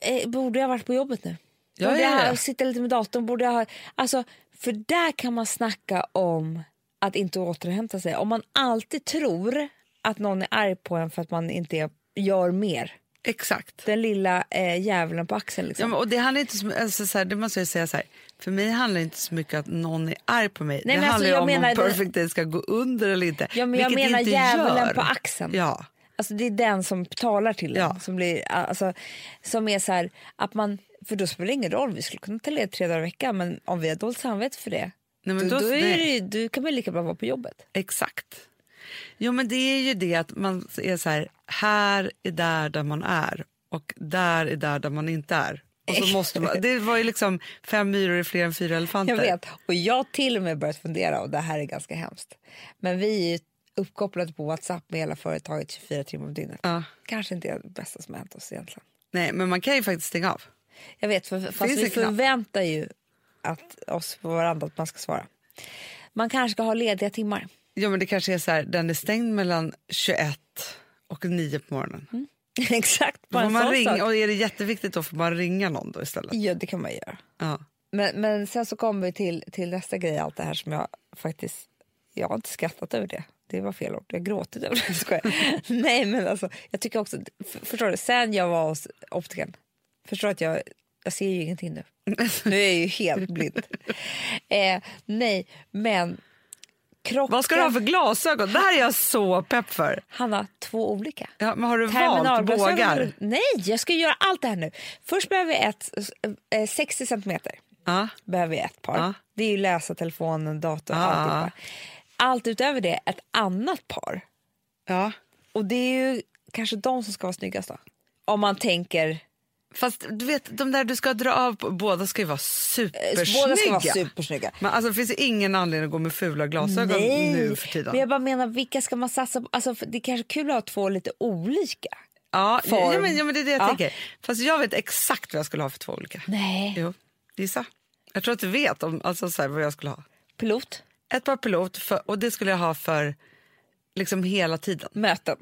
eh, borde jag varit på jobbet nu?
Ja,
borde
ja,
jag
ja.
ha, sitta lite med datorn? Borde jag ha, alltså, för där kan man snacka om att inte återhämta sig. Om man alltid tror att någon är arg på en för att man inte gör mer.
Exakt.
Den lilla eh, djävulen på axeln.
Ja,
Liksom.
men, och det handlar inte så, alltså, så här, det måste jag säga så här, för mig handlar det inte så mycket att någon är arg på mig.
Nej,
det
men alltså,
handlar
jag
om
menar
om Perfect Day ska gå under eller inte.
Ja, men jag menar djävulen
gör.
på axeln.
Ja.
Alltså det är den som talar till
Ja.
en. Som, blir, alltså, som är så här, att man, för då spelar det ingen roll, vi skulle kunna ta ledigt tre dagar i veckan men om vi har dåligt samvete för det,
Nej, men
då,
då-
då, är det, då kan man lika bra vara på jobbet.
Exakt. Jo, men det är ju det att man är så här, här är där där man är och där är där där man inte är. Och så måste man, det var ju liksom fem myror är fler än fyra elefanter.
Jag vet, och jag till och med börjat fundera och det här är ganska hemskt. Men vi är uppkopplade på Whatsapp med hela företaget 24 timmar om dygnet.
Ja.
Kanske inte det bästa som hänt oss egentligen.
Nej, men man kan ju faktiskt stänga av.
Jag vet, för, fast
Finns
vi förväntar ju att oss på varandra att man ska svara. Man kanske ska ha lediga timmar.
Ja, men det kanske är så här, den är stängd mellan 21 och 9 på morgonen. <laughs>
Exakt,
Då
bara
man
sak.
och är det jätteviktigt då får man ringa någon då istället.
Ja, det kan man göra.
Ja.
Men, men sen så kommer vi till, till nästa grej, allt det här som jag faktiskt... Jag har inte skrattat över det. Det var fel ord. Jag har gråtit över det. Skojar. <laughs> Nej, men alltså, jag tycker också... För, förstår du? Sen jag var hos optikern... Förstår att jag... Jag ser ju ingenting nu. Nu är jag ju helt blind. <laughs> Eh, nej, men... Krockar...
Vad ska du ha för glasögon? Det här är jag så pepp för.
Hanna, två olika.
Ja, men har du valt bågar?
Nej, jag ska göra allt det här nu. Först behöver vi ett... Eh, 60 centimeter
Ja.
behöver vi ett par.
Ja.
Det är ju läsa telefonen, dator,
Ja,
alltihopa. Allt utöver det, ett annat par.
ja.
Och det är ju kanske de som ska vara snyggast då. Om man tänker...
Fast du vet, de där du ska dra av, på- båda ska ju vara
eh,
supersnygga.
Båda ska vara supersnygga.
Men alltså, det finns ju ingen anledning att gå med fula glasögon nu för tiden.
men jag bara menar vilka ska man satsa på? Alltså, det är kanske kul att ha två lite olika.
ja,
form.
ja, men, ja, men det är det jag
Ja.
tänker. Fast jag vet exakt vad jag skulle ha för två olika.
Nej.
Jo, gissa. Jag tror att du vet om, alltså, så här, vad jag skulle ha.
Pilot,
Ett par pilot för, och det skulle jag ha för liksom hela tiden.
möten.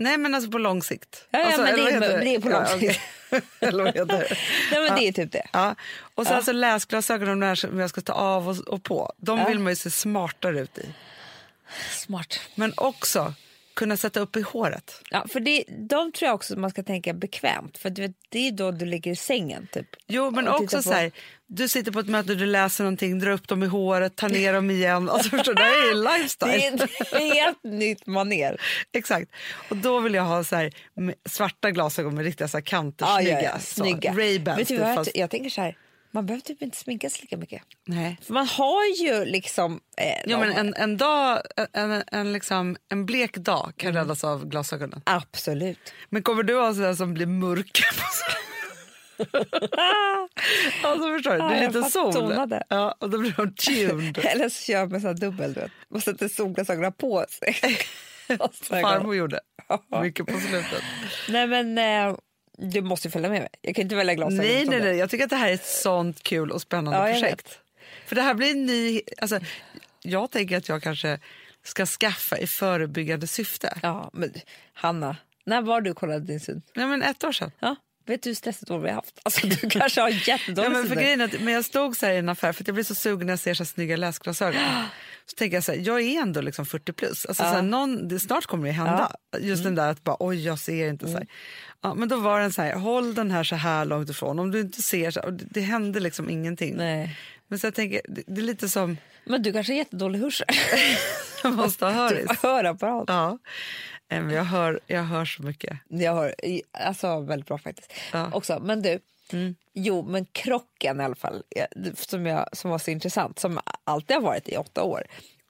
Nej men alltså på lång sikt.
Ja, ja,
alltså,
men det är- det är på lång
okej.
sikt. <laughs>
det? <laughs>
Nej, men det är typ det.
Ja. Och sen alltså läsglasögon de där som jag ska ta av och, och på. De
Ja.
vill man ju se smartare ut i.
Smart.
Men också kunna sätta upp i håret.
Ja, för det, de tror jag också man ska tänka bekvämt. För du det är då du ligger i sängen. Typ.
Jo men också
titta
så
på-
här, du sitter på ett möte, du läser någonting, drar upp dem i håret, tar ner dem igen. Alltså <laughs> förstår det är ju lifestyle.
Det är ett helt nytt maner. <laughs>
Exakt. Och då vill jag ha så här, svarta glasögon med riktiga så här kanter,
Ja,
snygga.
ja, ja,
Så,
snygga.
Ray-Bans. Typ, fast-
jag tänker så här, man behöver typ inte sminka sig lika mycket.
Nej.
För man har ju liksom... Eh,
Ja, men en, en, dag, en, en, liksom, en blek dag kan
Mm.
räddas av glasögonen.
Absolut.
Men kommer du ha sådär som blir mörka? <laughs> alltså förstår du, det
Ja,
är
jag
lite sol.
tonade.
Ja, och då blir de tuned. <laughs>
Eller så kör man så här dubbel, du vet. Man sätter solglasögonen på sig. <laughs>
Farmor gjorde mycket på slutet.
Nej men eh, du måste följa med mig. Jag kan inte välja glasögon.
Nej, nej, nej, jag tycker att det här är ett sånt kul och spännande
Ja,
projekt. För det här blir en ny... Alltså, jag tänker att jag kanske ska skaffa i förebyggande syfte.
Ja, men Hanna, när var du kollade din syn?
Nej, men ett år sedan.
Ja, vet du hur stressigt år vi har haft? Alltså, du kanske har
Ja,
jättedålig
men, för grejen att, men jag stod så här i en affär för jag blir så sugen när jag ser så snygga läsglasögon. Så tänker jag så här, jag är ändå liksom 40 plus. Alltså, så här, någon, det, snart kommer det hända. Just den där att bara, oj jag ser inte så här. Ja, men då var den så här, håll den här så här långt ifrån. Om du inte ser så här, det hände liksom ingenting.
Nej.
Men så jag tänker, det, är lite som,
Men du kanske har jättedålig hörsel? <laughs>
jag måste ha <laughs> höris.
hörapparat.
Ja, Eh, men jag hör, jag hör så mycket.
Jag har, alltså väldigt bra faktiskt.
Ja.
Också, men du, jo men krocken i alla fall, det- som, jag, som var så intressant, som alltid har varit i åtta år.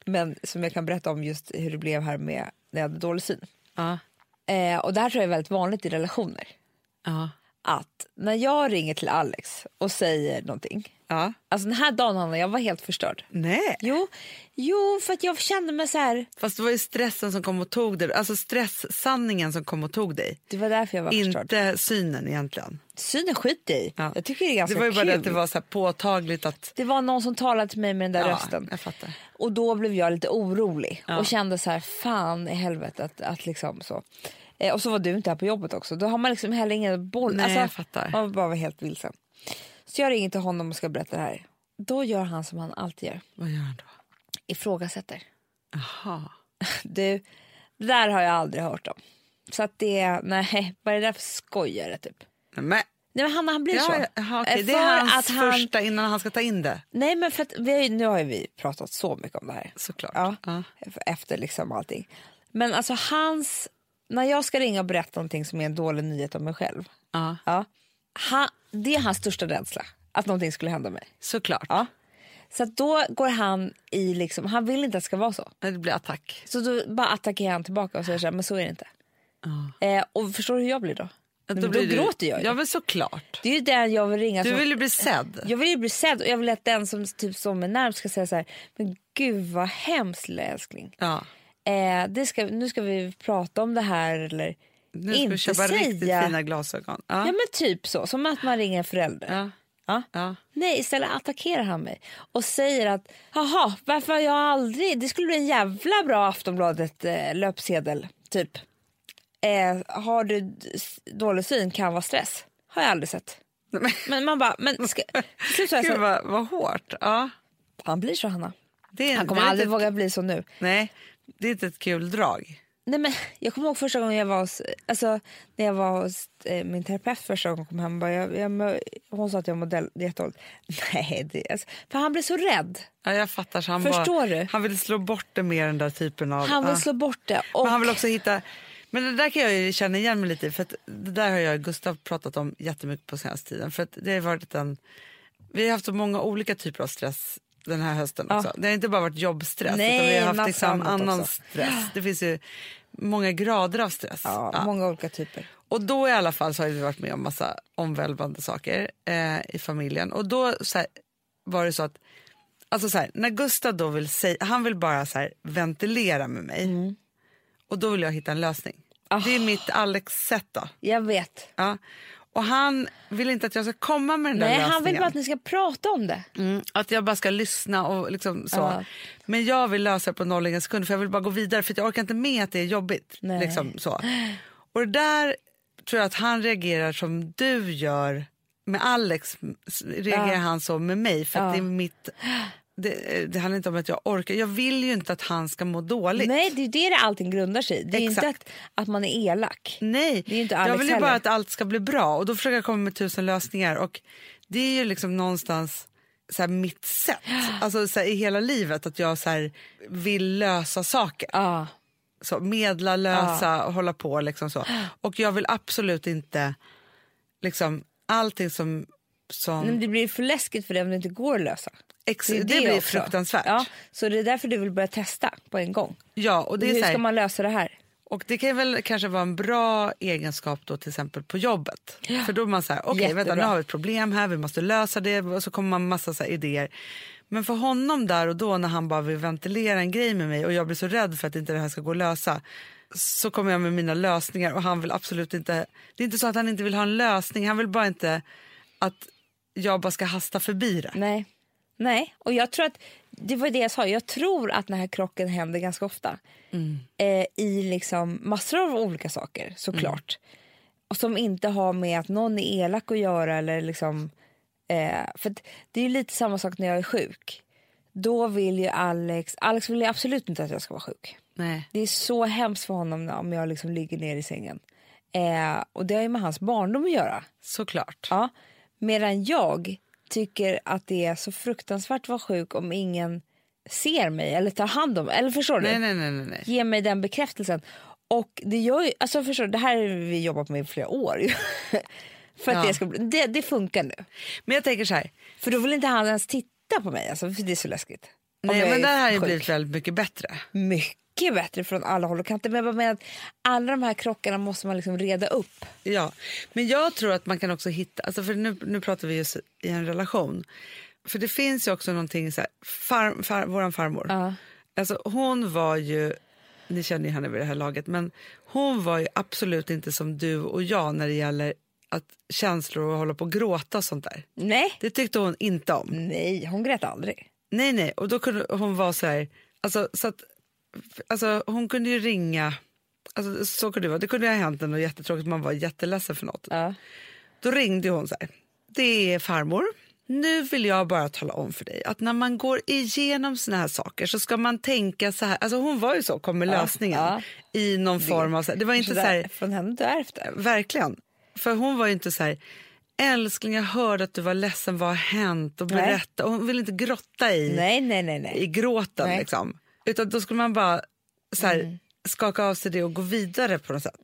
Men som jag kan berätta om just hur det blev här med när jag hade dålig syn.
Ja,
Eh, och det här tror jag är väldigt vanligt i relationer.
ja,
Att när jag ringer till Alex och säger någonting.
Ja.
Alltså den här dagen Hanna, jag var helt förstörd.
Nej,
Jo, jo för att jag kände mig så här.
fast det var ju stressen som kom och tog dig. Alltså stresssanningen som kom och tog dig.
Det var därför jag var förstörd.
Inte synen egentligen.
Synen skit i.
Ja.
Jag tycker det är ganska
Det var ju bara
kul.
det att det var så påtagligt att...
Det var någon som talade till mig med den där
Ja,
rösten.
jag fattar.
Och då blev jag lite orolig
Ja.
och kände så här, fan i helvete att, att liksom så. Eh, och så var du inte här på jobbet också. Då har man liksom heller ingen boll.
Nej,
alltså,
jag fattar.
Man bara var helt vilsen. Så jag ringer till honom och ska berätta det här. Då gör han som han alltid gör.
Vad gör han då?
Ifrågasätter.
Jaha. <laughs>
Du, det där har jag aldrig hört om. Så att det, nej, vad är det där för skojare typ?
Men,
Nej men Hanna han blir så.
ja, jaha, okej.
Eh,
Det är hans
att han-
första innan han ska ta in det.
Nej men för att vi nu har ju vi pratat så mycket om det här.
Såklart.
Ja,
Ja.
efter liksom allting. Men alltså hans, när jag ska ringa och berätta någonting som är en dålig nyhet om mig själv.
Ja.
Ja, han, det är hans största rädsla, att någonting skulle hända mig.
Såklart.
Ja. Så då går han i liksom, han vill inte att det ska vara så.
Det blir attack.
Så då bara attackerar han tillbaka och säger så här, men så är det inte. Eh, och förstår du hur jag blir då? Men då
blir du-
gråter jag ju.
Ja, men såklart.
Det är ju den jag vill ringa.
Du vill ju bli sedd.
Jag vill ju bli sedd och jag vill att den som typ som är närmst ska säga så här, men gud vad hemskt älskling.
Ja.
Eh, det ska, nu ska vi prata om det här eller
Nu ska
inte
köpa
säga.
riktigt fina glasögon. Ja.
Ja men typ så, som att man ringer en förälder.
Ja.
Ja.
Ja.
Nej, istället attackerar han mig och säger att jaha, varför har jag aldrig, det skulle bli en jävla bra Aftonbladet eh, löpsedel, typ. Eh, har du dålig syn kan vara stress. Har jag aldrig sett. <laughs>
Men,
man bara, men ska,
gud
så,
vad, vad hårt. Ja.
han blir så Hanna.
Är,
Han kommer aldrig
inte
våga bli så nu.
ett, Nej, det är inte ett kul drag.
Nej, men <laughs> jag kommer ihåg första gången jag var hos, alltså, när jag var hos eh, min terapeut första gången kom hem. Bara, jag, jag, hon sa att jag är jättedåligt. <laughs> Nej, det, alltså, för han blev så rädd.
Ja, jag fattar. Han,
Förstår
bara,
du?
han vill slå bort det med den där typen av...
Han vill
ja.
slå bort det. Och,
Men han vill också hitta... Men det där kan jag ju känna igen mig lite i. För det där har jag och Gustav pratat om jättemycket på senaste tiden. För det har varit en... Vi har haft så många olika typer av stress den här hösten
Ja.
också. Det har inte bara varit jobbstress
Nej,
utan vi har haft liksom annan
också.
stress. Det finns ju många grader av stress.
ja,
Ja.
Många olika typer.
Och då i alla fall så har vi varit med om massa omvälvande saker eh, i familjen. Och då här, var det så att, alltså så här, när Gustav då vill säga, han vill bara så här, ventilera med mig. Och då vill jag hitta en lösning.
Ah.
Det är mitt Alex-sätt då.
Jag vet.
Ja. Och han vill inte att jag ska komma med den där
Nej,
lösningen.
han vill bara att ni ska prata om det.
Mm, att jag bara ska lyssna och liksom så.
Ja.
Men jag vill lösa det på noll ingen sekund för jag vill bara gå vidare för jag orkar inte med att det är jobbigt.
Nej.
Liksom så. Och det där tror jag att han reagerar som du gör med Alex. Reagerar
Ja.
han så med mig för
Ja.
det är mitt... Det, det handlar inte om att jag orkar. Jag vill ju inte att han ska må dåligt.
Nej, det är det allting grundar sig i. Det är inte
Exakt.
att, att man är elak.
Nej,
Det är inte
jag vill ju bara att allt ska bli bra och då försöker jag komma med tusen lösningar och det är ju liksom någonstans så här mitt sätt, <gasps> alltså så här, i hela livet att jag så här, vill lösa saker.
Ja.
Så, medla, lösa och hålla på liksom så. Och jag vill absolut inte liksom allting som, som
Men det blir för läskigt för dig om det inte går att lösa.
ex,
Det,
det,
det
blir
också.
fruktansvärt.
Ja, så det är därför du vill börja testa på en gång.
Ja, och det är
Hur ska man lösa det här?
Och det kan väl kanske vara en bra egenskap då till exempel på jobbet. För då är man så här, okej vänta nu har vi ett problem här, vi måste lösa det och så kommer man massa så idéer. Men för honom där och då när han bara vill ventilera en grej med mig och jag blir så rädd för att inte det här ska gå att lösa så kommer jag med mina lösningar och han vill absolut inte, det är inte så att han inte vill ha en lösning, han vill bara inte att jag bara ska hasta förbi det.
Nej. Nej, och jag tror att det var det jag sa. Jag tror att den här krocken händer ganska ofta. Eh, I liksom massor av olika saker såklart. Och som inte har med att någon är elak att göra eller liksom. Eh, för det är ju lite samma sak när jag är sjuk. Då vill ju Alex, Alex vill absolut inte att jag ska vara sjuk.
Nej.
Det är så hemskt för honom om jag liksom ligger ner i sängen. Eh, och det har ju med hans barndom att göra.
Såklart.
Ja, medan jag tycker att det är så fruktansvärt att vara sjuk om ingen ser mig eller tar hand om mig. Eller förstår du?
Nej, nej, nej, nej, nej.
Ge mig den bekräftelsen. Och det gör ju, alltså förstår du, det här har vi jobbat med i flera år. <laughs> för att
Ja.
det, ska bli, det, det funkar nu.
Men jag tänker så här.
För då vill inte han ens titta på mig, alltså, för det är så läskigt.
Nej, men det här har blivit väldigt mycket bättre.
mycket bättre från alla håll och kanter. Men jag bara menar att alla de här krockarna måste man liksom reda upp.
Ja, men jag tror att man kan också hitta, alltså för nu, nu pratar vi just i en relation. För det finns ju också någonting så här, far, far, våran farmor,
Ja.
alltså hon var ju, ni känner ju henne vid det här laget, men hon var ju absolut inte som du och jag när det gäller att känslor och hålla på och gråta och sånt där.
Nej,
Det tyckte hon inte om.
nej, hon grät aldrig.
Nej, nej, och då kunde hon vara så här, alltså, så att, alltså hon kunde ju ringa, alltså, så kunde det vara, det kunde ha hänt något jättetråkigt, man var jätteledsen för något.
Ja.
Då ringde hon så här. Det är farmor. Nu vill jag bara tala om för dig att när man går igenom såna här saker så ska man tänka så här. Alltså hon var ju så, kom med lösningen
ja.
i någon form av... Så här, det var inte så här,
Från henne du är efter.
verkligen. För hon var ju inte så här, älskling jag hörde att du var ledsen, vad har hänt? Och berätta. Och hon ville inte grotta i,
Nej, nej, nej.
i
nej.
gråten
Nej.
liksom. Utan då skulle man bara så här, skaka av sig det och gå vidare på något sätt.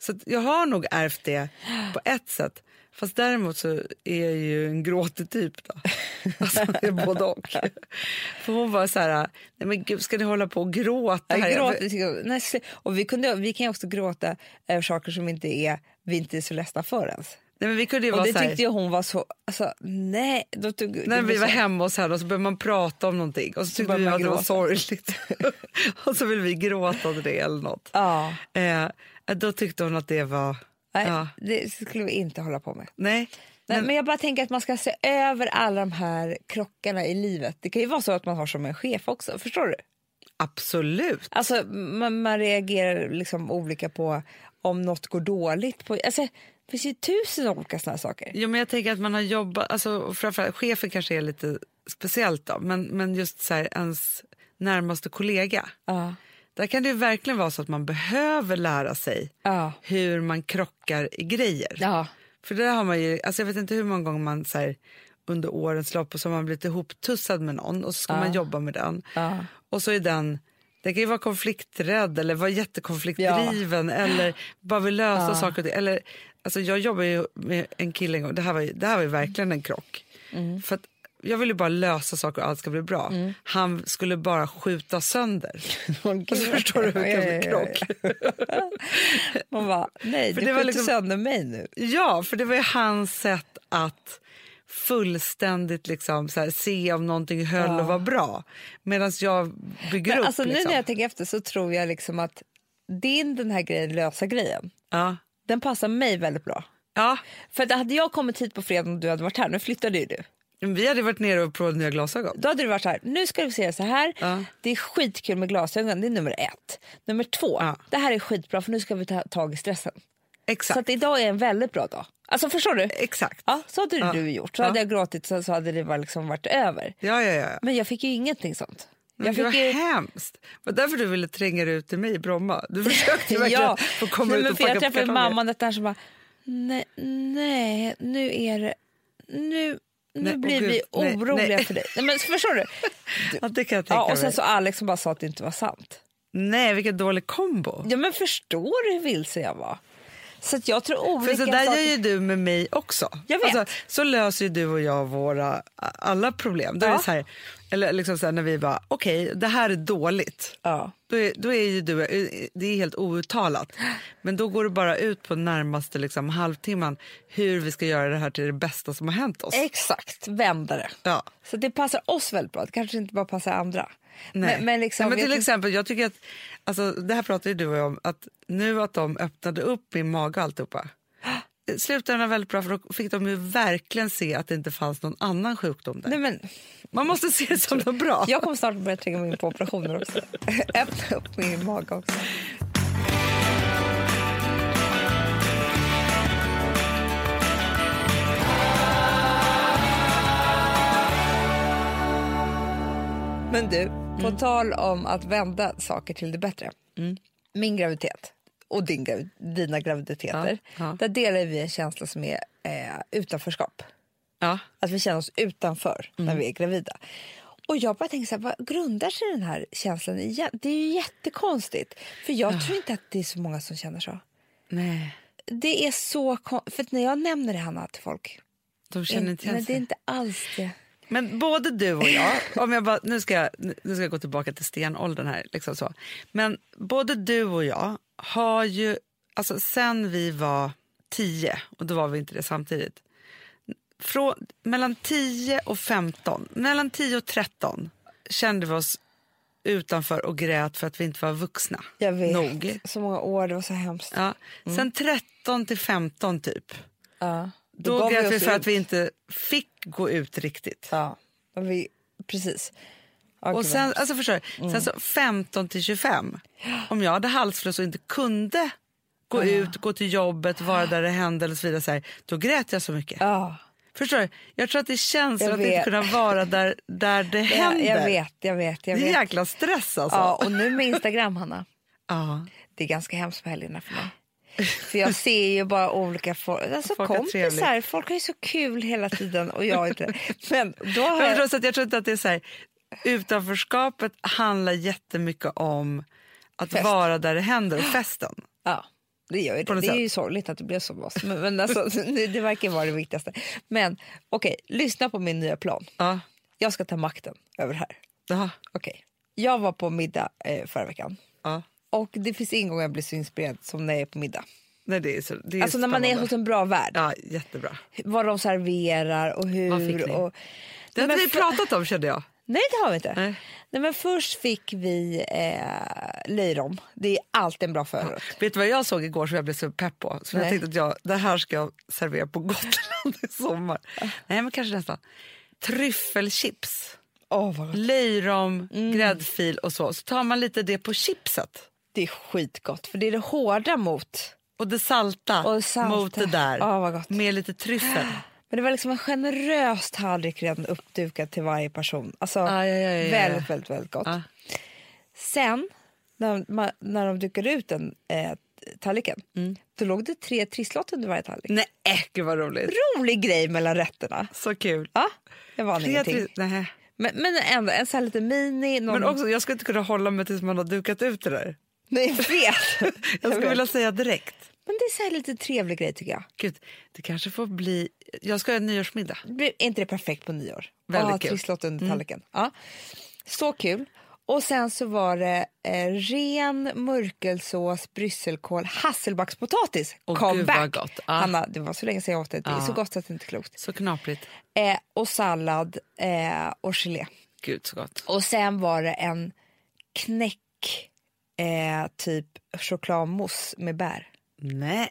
Så att jag har nog ärvt det på ett sätt. Fast däremot så är jag ju en gråtig typ då. <laughs> Alltså det är både och. För hon var så här, nej men gud ska ni hålla på och gråta här?
Nej, sl- och vi, kunde, vi kan ju också gråta över saker som inte är, vi inte är så ledsna för ens.
Nej men vi kunde ju
Och
vara
det
så här,
tyckte ju hon var så... Alltså, nej. Då tog,
när vi var
så-
hemma hos henne och så började man prata om någonting och så tyckte
började
vi att det var sorgligt. <laughs> och så ville vi gråta åt det eller något.
Ja.
Eh, då tyckte hon att det var...
Nej,
Ja.
det skulle vi inte hålla på med.
Nej.
Nej, men jag bara tänker att man ska se över alla de här krockarna i livet. Det kan ju vara så att man har som en chef också, förstår du?
Absolut.
Alltså man, man reagerar liksom olika på om något går dåligt. På, alltså, det finns ju tusen olika här saker.
Jo, men jag tänker att man har jobbat, alltså framförallt chefen kanske är lite speciellt då, men, men just så här, ens närmaste kollega.
Ja.
Där kan det verkligen vara så att man behöver lära sig
Ja.
hur man krockar i grejer.
Ja.
För det har man ju, alltså jag vet inte hur många gånger man så här, under årens lopp och så har man blivit ihoptussad med någon och så ska man jobba med den.
Ja.
Och så är den, den kan ju vara konflikträdd eller vara jättekonfliktdriven eller bara vill lösa saker. och ting. Eller, alltså jag jobbar ju med en kille en gång, det här var ju, det här var verkligen en krock.
Mm.
För jag ville bara lösa saker och allt ska bli bra. Han skulle bara skjuta sönder. <laughs> Och så förstår du hur det kan bli krock. <laughs>
Man bara, nej,
För
du skjuter
liksom-
sönder mig nu.
Ja, för det var ju hans sätt att fullständigt liksom, så här, se om någonting höll och var bra. Medan jag bygger
Men
upp.
alltså, nu
liksom.
när jag tänker efter så tror jag liksom att din den här grejen, lösa grejen,
ja.
Den passar mig väldigt bra.
Ja,
För att hade jag kommit hit på fredag och du hade varit här, nu flyttade ju du.
vi hade varit nere och provat nya glasögon.
Då hade du varit här, nu ska vi se så här.
Ja.
Det är skitkul med glasögon, det är nummer ett. Nummer två,
Ja.
det här är skitbra för nu ska vi ta tag i stressen.
Exakt.
Så idag är en väldigt bra dag. Alltså förstår du?
Exakt.
Ja, så hade
Ja.
du gjort. Så hade jag gråtit så, så hade det bara liksom varit över.
Ja, ja, ja.
Men jag fick ju ingenting sånt. Jag fick ju...
hemskt. Var därför du ville tränga dig ut till mig i Bromma. Du försökte <laughs> verkligen
ja,
få komma
nej,
ut och
för jag
packa
träffade mamman där som bara, nej, nej, nu är det, nu, nu
Nej,
blir
gud,
vi oroliga
nej.
för dig. Nej, men förstår du? <laughs>
Ja, det kan jag tänka
Ja, och sen
mig.
så Alex som bara sa att det inte var sant.
Nej, vilken dålig kombo.
Ja men förstår du hur vilse jag var? Så att jag tror olika
För så där
saker...
gör ju du med mig också.
Jag vet.
Alltså, så löser du och jag våra alla problem. Då är
Ja.
det så här, eller liksom så här, när vi bara, okej, det här är dåligt.
Ja.
Då är, då är ju du, det är helt outtalat. Men då går det bara ut på närmaste liksom, halvtimman hur vi ska göra det här till det bästa som har hänt oss.
Exakt, vända det.
Ja.
Så det passar oss väldigt bra, det kanske inte bara passar andra.
Nej.
Men, men, liksom,
Nej, men till
vet-
exempel, jag tycker att, alltså, det här pratar ju du och jag om, att nu att de öppnade upp min mage och alltihopa. I slutändan väldigt bra för då fick de ju verkligen se att det inte fanns någon annan sjukdom där.
Nej, men,
Man måste se det som något bra.
jag kommer snart börja tränga mig in på operationer också. <laughs> Öppna upp min mage också. Men du, på tal om att vända saker till det bättre. Min graviditet och din, dina graviditeter,
Ja, ja.
där delar vi en känsla som är eh, utanförskap.
Ja.
Att vi känner oss utanför när vi är gravida. Och jag bara tänker så här, vad grundar sig den här känslan i? Det är ju jättekonstigt. För jag tror inte att det är så många som känner så.
Nej,
Det är så För när jag nämner det Hanna till folk.
de känner inte
men det är inte alls det.
Men både du och jag, om jag bara, nu, ska jag, nu ska jag gå tillbaka till stenåldern här. Liksom så. Men både du och jag har ju, alltså sen vi var 10, och då var vi inte det samtidigt. Från, mellan 10 och 15, mellan 10 och 13 kände vi oss utanför och grät för att vi inte var vuxna
Jag vet.
nog.
Så många år, det var så hemskt.
Ja. Sen 13 till 15 typ,
Ja.
då,
gav
grät vi
oss
för
ut.
att vi inte fick gå ut riktigt.
Ja, men vi, precis.
Och sen, alltså förstår du, sen så 15 till 25, om jag hade halsfluss och inte kunde gå ut, gå till jobbet, vara där det hände eller så vidare, så här, då grät jag så mycket.
ja.
Förstår du? Jag tror att det känns
Jag
att inte
vet.
kunna vara där, där det <laughs> händer.
jag vet, jag vet. Jag
Det är
vet.
jäkla stress alltså.
Ja, och nu med Instagram, Hanna. <laughs>
Ja.
Det är ganska hemskt på helgerna för mig. <laughs> För jag ser ju bara olika folk, alltså
Folk
kompisar, folk har ju så kul hela tiden och jag inte. Men då har jag,
förstås att jag tror inte att det är så här, utanförskapet handlar jättemycket om att
Fest.
vara där det händer och festen.
ja, det gör ju det. Det är ju sorgligt att det blev så med oss. Men, men alltså, <laughs> det det verkar vara det viktigaste. Men okej, lyssna på min nya plan.
Ja.
Jag ska ta makten över det här.
Ja.
Okej, jag var på middag eh, förra veckan.
Ja.
Och det finns ingen gång jag blir så inspirerad som när jag är på middag.
Nej, det är så, det är
Alltså när man är hos en bra värd.
Ja, jättebra.
Vad de serverar och hur. Och...
Det
men
vi pratat om kände jag.
Nej, det har vi inte.
Nej.
Nej. men först fick vi eh, löjrom. Det är alltid en bra förrätt.
Vet du vad jag såg igår som jag blev så pepp på? Som jag tänkte att jag, det här ska jag servera på Gotland i sommar. Nej men kanske nästan. Tryffelchips.
Gott.
Löjrom,
Mm.
gräddfil och så. Så tar man lite det på chipset.
Det är skitgott, för det är det hårda mot.
Och det salta,
Och salta.
mot det där.
Ja, gott.
Med lite tryffel. <gasps>
Men det var liksom en generös tallrik redan uppdukad till varje person. Alltså,
Ja, ja, ja, ja,
väldigt, väldigt, väldigt gott.
Ja.
Sen, när, man, när de dukade ut den eh, tallriken,
Mm.
då låg det tre trisslott under varje tallrik.
Nej, äh, gud vad roligt.
Rolig grej mellan rätterna.
Så kul.
Ja, jag vann
Tre,
ingenting.
nej.
Men, men ändå, en sån här liten mini. Någon...
Men också, jag skulle inte kunna hålla mig tills man har dukat ut det där.
Nej, jag vet. <laughs>
Jag skulle vilja säga direkt.
Men det är så här lite trevlig grej tycker jag.
Gud, det kanske får bli... Jag ska ha en nyårsmiddag.
Blir inte det perfekt på nyår?
Väldigt
Att
kul. Mm.
trisslott under tallriken. Ja. Så kul. Och sen så var det eh, ren mörkelsås, brysselkål, hasselbackspotatis.
Åh,
Come
gud,
back.
vad gott. Ja.
Hanna, det var så länge sedan jag åt det. Det är
Ja.
så gott så att det inte är klokt.
Så knaprigt.
Eh, och sallad eh, och gelé.
Gud så gott.
Och sen var det en knäck, eh, typ chokladmousse med bär.
Nej.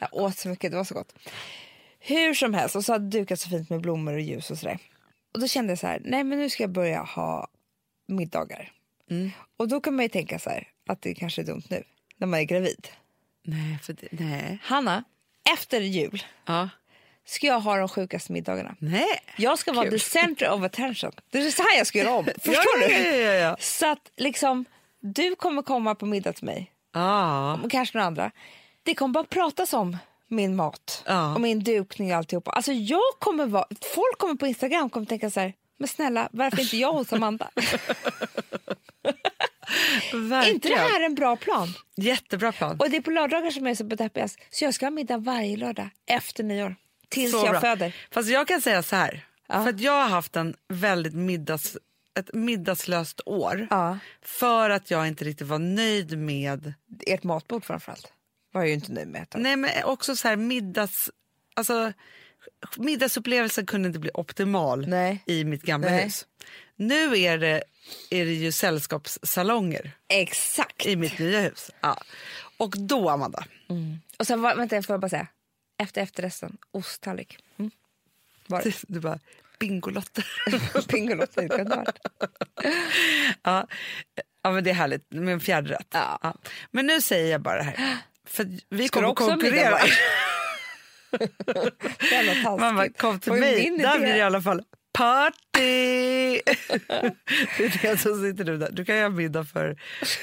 Jag åt så mycket, det var så gott. Hur som helst, och så hade dukat så fint med blommor och ljus och sådär. Och då kände jag så här, nej men nu ska jag börja ha middagar.
Mm.
Och då kan man ju tänka så här, att det kanske är dumt nu, när man är gravid.
Nej, för det, nej.
Hanna, efter jul
Ja.
ska jag ha de sjukaste middagarna.
Nej.
Jag ska vara
Kul.
the center of attention. Det är så här jag ska göra om. <laughs> Förstår
ja,
du?
Ja.
Så att liksom, du kommer komma på middag till mig
ja.
och kanske några andra. Det kommer bara pratas om min mat
Ja.
och min dukning och alltihopa. Alltså jag kommer vara, folk kommer på Instagram kommer tänka så här, men snälla varför inte jag hos Amanda? <laughs>
Verkligen.
inte det här en bra plan?
Jättebra plan.
Och det är på lördagar som jag är så deppigast. Så jag ska ha middag varje lördag efter nyår. Tills
Så
jag
bra.
föder.
Fast jag kan säga så här.
Ja.
För att jag har haft en väldigt middags, ett middagslöst år.
Ja.
För att jag inte riktigt var nöjd med...
Ert matbord framförallt. Var jag ju inte nöjd med. ett tag.
Nej, men också så här middags... Alltså, middagsupplevelsen kunde inte bli optimal
Nej.
i mitt gamla
Nej.
hus. Nu är det, är det ju sällskapssalonger
Exakt.
i mitt nya hus. Ja. Och då, Amanda,
Och sen, var- vänta, får jag bara säga. efter efterresten, osttallrik. Mm. Var det. <laughs>
Du bara, Bingolotter. <laughs>
Bingolotter, det kunde varit.
ja. ja, men det är härligt med en fjärde rätt.
Ja.
Men nu säger jag bara det här. <gasps> För vi
Ska
kommer
också
konkurrera. <laughs> Man bara, kom till mig, där blir det i alla fall party! <laughs> det är det som sitter du där. Du kan göra middag för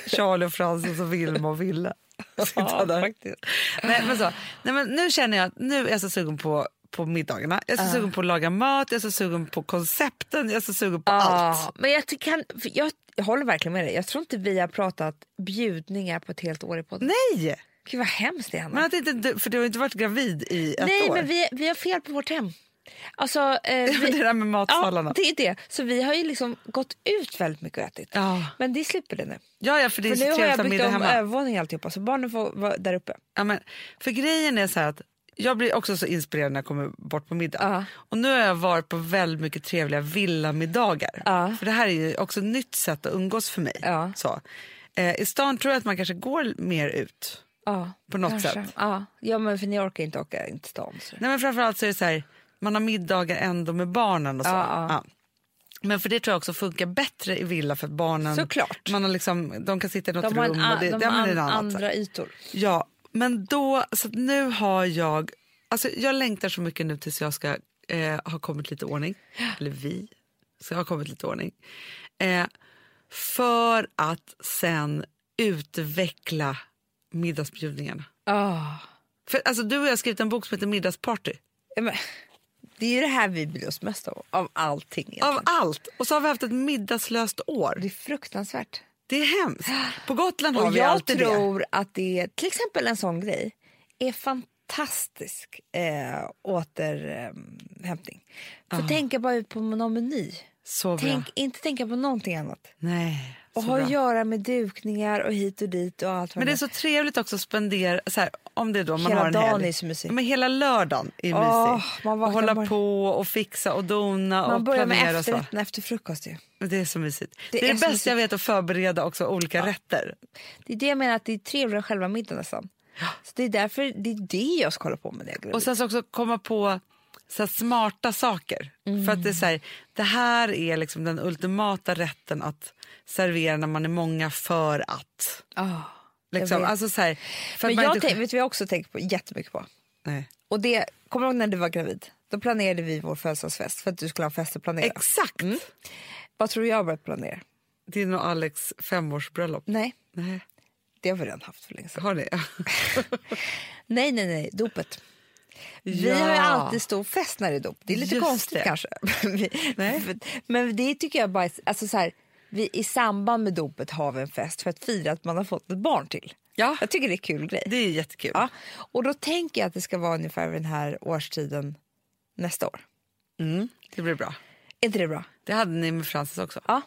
Charlie och Francis och Vilma och Ville. <laughs> Sitta
Ja,
där.
faktiskt.
Nej, men så, nej, men nu känner jag att nu är jag så sugen på, på middagarna. Jag är så sugen på att laga mat, jag är så sugen på koncepten, jag är så sugen på allt.
Ja, men jag, kan, jag, jag håller verkligen med dig. Jag tror inte vi har pratat bjudningar på ett helt år i podden.
Nej!
Gud vad hemskt det är, Hanna.
Men inte, för du har inte varit gravid i ett
Nej,
år.
men vi, vi har fel på vårt hem. Alltså, eh, <laughs>
det
vi,
där med
ja,
matsalarna.
det är det. Så vi har ju liksom gått ut väldigt mycket och ätit.
Ja.
Men det slipper det nu.
Ja, ja, för det är
För
så
nu har jag byggt om
hemma.
övervåningen alltihopa så barnen får vara där uppe.
Ja, men, för grejen är så att jag blir också så inspirerad när jag kommer bort på middag.
Ja.
Och nu har jag varit på väldigt mycket trevliga villamiddagar.
Ja.
För det här är ju också ett nytt sätt att umgås för mig.
Ja.
Så. Eh, I stan tror jag att man kanske går mer ut.
Ja,
På något
kanske.
sätt.
Ja. ja, men för ni orkar inte åka in till stan. Så.
Nej, men framförallt så är det så här, man har middagar ändå med barnen och så.
Ja, ja.
Men för det tror jag också funkar bättre i villa för att barnen,
Såklart.
man har liksom, de kan sitta i något
De har,
rum. och det,
de har
det är
an, andra ytor.
Ja, men då, så nu har jag, alltså jag längtar så mycket nu tills jag ska eh, ha kommit lite ordning, eller vi ska ha kommit lite ordning, eh, för att sen utveckla middagsbjudningarna.
Oh.
För alltså du och jag har skrivit en bok som heter Middagsparty.
Men, det är ju det här vi bryr oss mest om, av allting. egentligen.
Av allt! Och så har vi haft ett middagslöst år.
Det är fruktansvärt.
Det är hemskt. På Gotland har
Och
vi
jag
alltid det.
tror att det, till exempel en sån grej, är fantastisk eh, återhämtning. För tänka bara ut på någon meny. Tänk, inte tänka på någonting annat.
Nej,
Och
så
ha
bra.
att göra med dukningar och hit och dit och allt
Men det är så trevligt också att spendera, så här, om det är då man
Hela
har en helg.
är.
Ja, men hela lördagen är mysig.
man
och hålla på och fixa och dona
Man
och
börjar med efterrätten efter frukost. Ju.
Det är så mysigt.
Det
Det, är
är
det bästa
mysigt.
jag vet att förbereda också olika rätter.
Det är det jag menar, att det är trevligare än själva middagen nästan. Så det är därför det är det jag ska hålla på med. Det,
Och sen så också komma på så smarta saker. För att det är så här, det här är liksom den ultimata rätten att servera när man är många för att.
Jag
Liksom, alltså så här, för
Men
att
jag
inte...
tänk, vet du vad jag också tänker på jättemycket på?
Nej.
Och det, kommer du ihåg när du var gravid? Då planerade vi vår födelsedagsfest för att du skulle ha fest att planera.
Exakt!
Vad tror du jag har börjat planera?
Din och Alex femårsbröllop.
Nej,
Nej.
det har vi redan haft för länge sedan.
Har ni? <laughs> <laughs>
Nej, nej, nej, dopet. Vi
Ja.
har ju alltid stor fest när det är dop. Det är lite
Just
konstigt
det.
kanske. <laughs> För- Men det tycker jag bara, alltså så här, vi, i samband med dopet har vi en fest för att fira att man har fått ett barn till.
Ja.
Jag tycker det är kul grej.
Det är jättekul.
Ja. Och då tänker jag att det ska vara ungefär vid den här årstiden nästa år.
Mm, det blir bra.
Är inte det bra?
Det hade ni med Francis också.
Ja.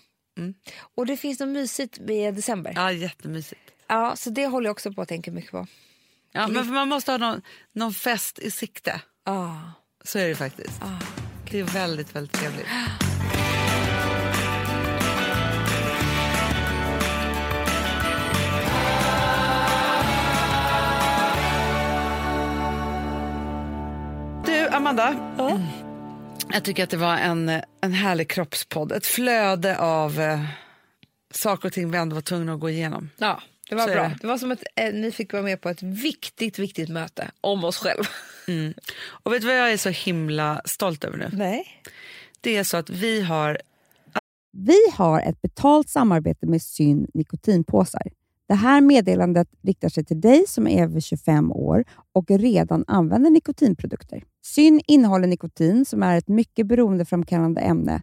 Och det finns något mysigt med december. Ja.
Ja, jättemysigt.
så det håller jag också på att tänka mycket på.
Ja, men man måste ha någon, någon fest i sikte.
Ja.
Så är det faktiskt. Det är väldigt, väldigt trevligt. Du, Amanda. Jag tycker att det var en, en härlig kroppspodd. Ett flöde av eh, saker och ting vi ändå var tvungna att gå igenom.
Ja, det var
Så
bra.
det.
Det. var som att eh, ni fick vara med på ett viktigt, viktigt möte om oss själva.
Och vet du vad jag är så himla stolt över nu?
Nej.
Det är så att vi har
Vi har ett betalt samarbete med Syn nikotinpåsar. Det här meddelandet riktar sig till dig som är över 25 år och redan använder nikotinprodukter. Syn innehåller nikotin som är ett mycket beroendeframkallande ämne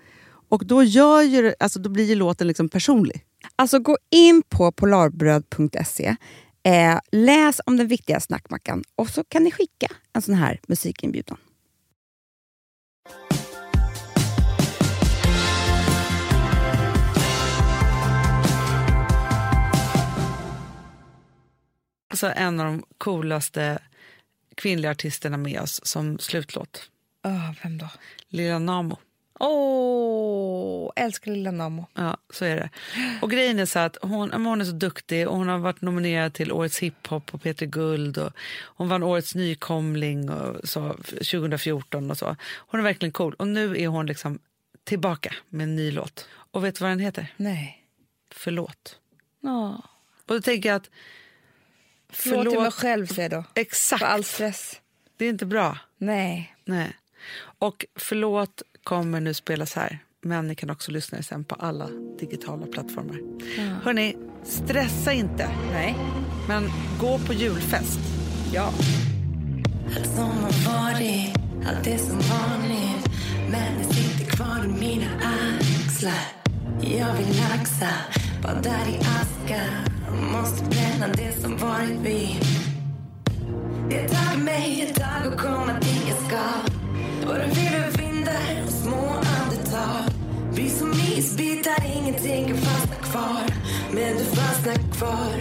Och då, gör ju, alltså, då blir ju låten liksom personlig.
Alltså gå in på polarbröd.se, eh, läs om den viktiga snackmackan och så kan ni skicka en sån här musikinbjudan.
Alltså en av de coolaste kvinnliga artisterna med oss som slutlåt.
Oh, vem då?
Lilla Namo.
Åh, älskar lilla Namo.
Ja, så är det. Och grejen är så att hon, hon är så duktig och hon har varit nominerad till Årets hiphop och Peter Guld och hon vann Årets nykomling och så, 2014 och så. Hon är verkligen cool och nu är hon liksom tillbaka med en ny låt. Och vet du vad den heter?
Nej.
Förlåt.
Oh.
Och då tänker jag att
Förlåt till mig själv säger då.
Exakt.
För all stress.
Det är inte bra.
Nej.
Nej. Och förlåt kommer nu spelas här. Men ni kan också lyssna sen på alla digitala plattformar. Hörni, stressa inte.
Nej.
Men gå på julfest.
Ja.
Allt som har varit, allt är som vanligt Men det sitter kvar i mina axlar Jag vill laxa, bara där i aska Måste bränna det som varit vi Det tagit mig ett tag att komma dit jag ska Bara där och små andetag. Vi som
isbitar, ingenting kan fastna kvar. Men du fastnar kvar.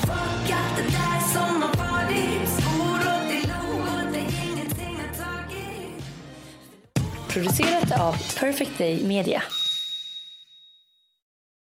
Fuck allt det där som har varit. Svor åt dig, log åt dig Ingenting har tagit
Producerat av Perfect Day Media.